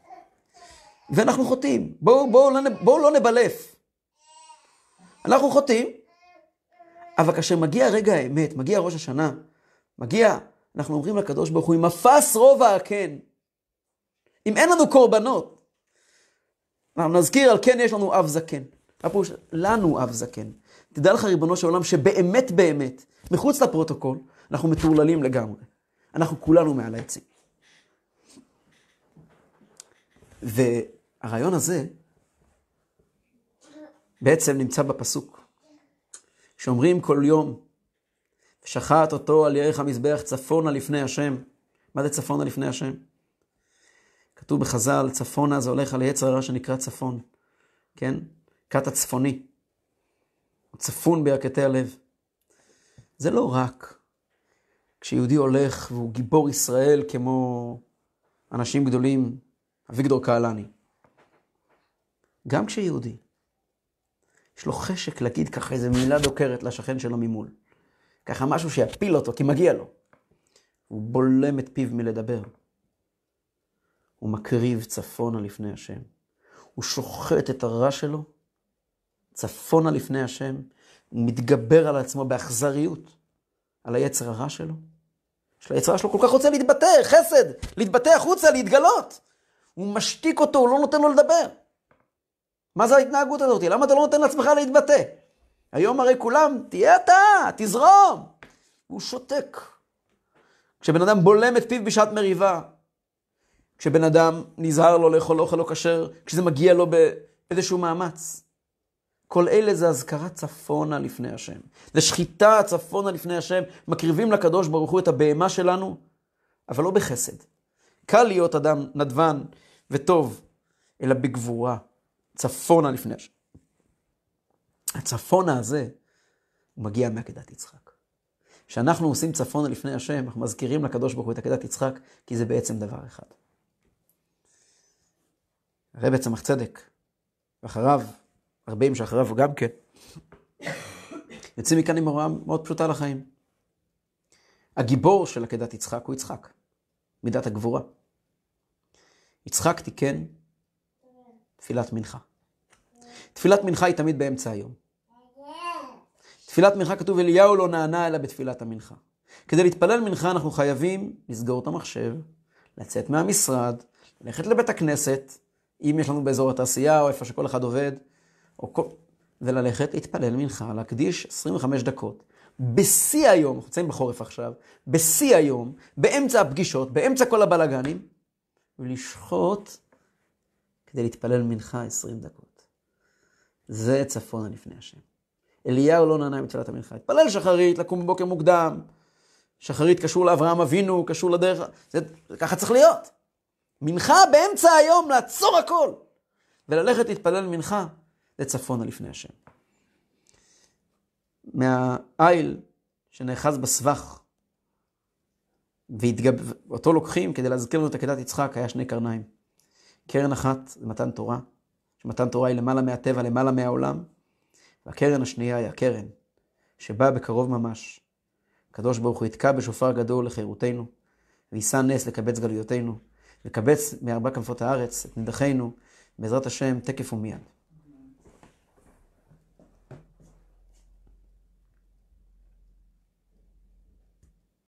ואנחנו חוטאים, בואו בוא, בוא, בוא לא נבלף. אנחנו חוטאים, אבל כאשר מגיע רגע האמת, מגיע ראש השנה, מגיע, אנחנו אומרים לקדוש ברוך הוא, אם אפס רובע הכן, אם אין לנו קורבנות, אנחנו נזכיר על כן יש לנו אב זקן. הפירוש, לנו אב זקן. תדע לך, ריבונו של עולם, שבאמת באמת, מחוץ לפרוטוקול, אנחנו מטורללים לגמרי. אנחנו כולנו מעל העצים. והרעיון הזה בעצם נמצא בפסוק. שאומרים כל יום, ושחט אותו על ירך המזבח צפונה לפני השם. מה זה צפונה לפני השם? כתוב בחז"ל, צפונה זה הולך על יצר הרע שנקרא צפון, כן? כת הצפוני. הוא צפון בירכתי הלב. זה לא רק כשיהודי הולך והוא גיבור ישראל כמו אנשים גדולים, אביגדור קהלני. גם כשיהודי יש לו חשק להגיד ככה איזה מילה דוקרת לשכן שלו ממול. ככה משהו שיפיל אותו, כי מגיע לו. הוא בולם את פיו מלדבר. הוא מקריב צפונה לפני השם. הוא שוחט את הרע שלו צפונה לפני השם. הוא מתגבר על עצמו באכזריות, על היצר הרע שלו. של היצר הרע שלו כל כך רוצה להתבטא, חסד, להתבטא החוצה, להתגלות. הוא משתיק אותו, הוא לא נותן לו לדבר. מה זה ההתנהגות הזאת? למה אתה לא נותן לעצמך להתבטא? היום הרי כולם, תהיה אתה, תזרום. הוא שותק. כשבן אדם בולם את פיו בשעת מריבה, כשבן אדם נזהר לו לאכול אוכל לא כשר, כשזה מגיע לו באיזשהו מאמץ. כל אלה זה אזכרה צפונה לפני השם. זה שחיטה צפונה לפני השם, מקריבים לקדוש ברוך הוא את הבהמה שלנו, אבל לא בחסד. קל להיות אדם נדבן וטוב, אלא בגבורה, צפונה לפני השם. הצפונה הזה, הוא מגיע מעקדת יצחק. כשאנחנו עושים צפונה לפני השם, אנחנו מזכירים לקדוש ברוך הוא את עקדת יצחק, כי זה בעצם דבר אחד. הרב צמח צדק, ואחריו, הרבים שאחריו גם כן, יוצאים מכאן עם הוראה מאוד פשוטה לחיים. הגיבור של עקדת יצחק הוא יצחק, מידת הגבורה. יצחק תיקן תפילת מנחה. תפילת מנחה היא תמיד באמצע היום. תפילת מנחה כתוב אליהו לא נענה אלא בתפילת המנחה. כדי להתפלל מנחה אנחנו חייבים לסגור את המחשב, לצאת מהמשרד, ללכת לבית הכנסת, אם יש לנו באזור התעשייה או איפה שכל אחד עובד, או כל... וללכת להתפלל מנחה, להקדיש 25 דקות. בשיא היום, אנחנו נמצאים בחורף עכשיו, בשיא היום, באמצע הפגישות, באמצע כל הבלגנים, ולשחוט כדי להתפלל מנחה 20 דקות. זה צפונה לפני השם. אליהו לא נענה מתפילת המנחה. התפלל שחרית, לקום בבוקר מוקדם. שחרית קשור לאברהם אבינו, קשור לדרך, זה, ככה צריך להיות. מנחה באמצע היום, לעצור הכל. וללכת להתפלל מנחה, זה צפונה לפני השם. מהאיל שנאחז בסבך, ואותו לוקחים כדי להזכיר לנו את עקדת יצחק, היה שני קרניים. קרן אחת זה מתן תורה, שמתן תורה היא למעלה מהטבע, למעלה מהעולם, והקרן השנייה היא הקרן שבאה בקרוב ממש. הקדוש ברוך הוא יתקע בשופר גדול לחירותנו, ויישא נס לקבץ גלויותינו, לקבץ מארבע כנפות הארץ את נידחינו, בעזרת השם, תקף ומיד.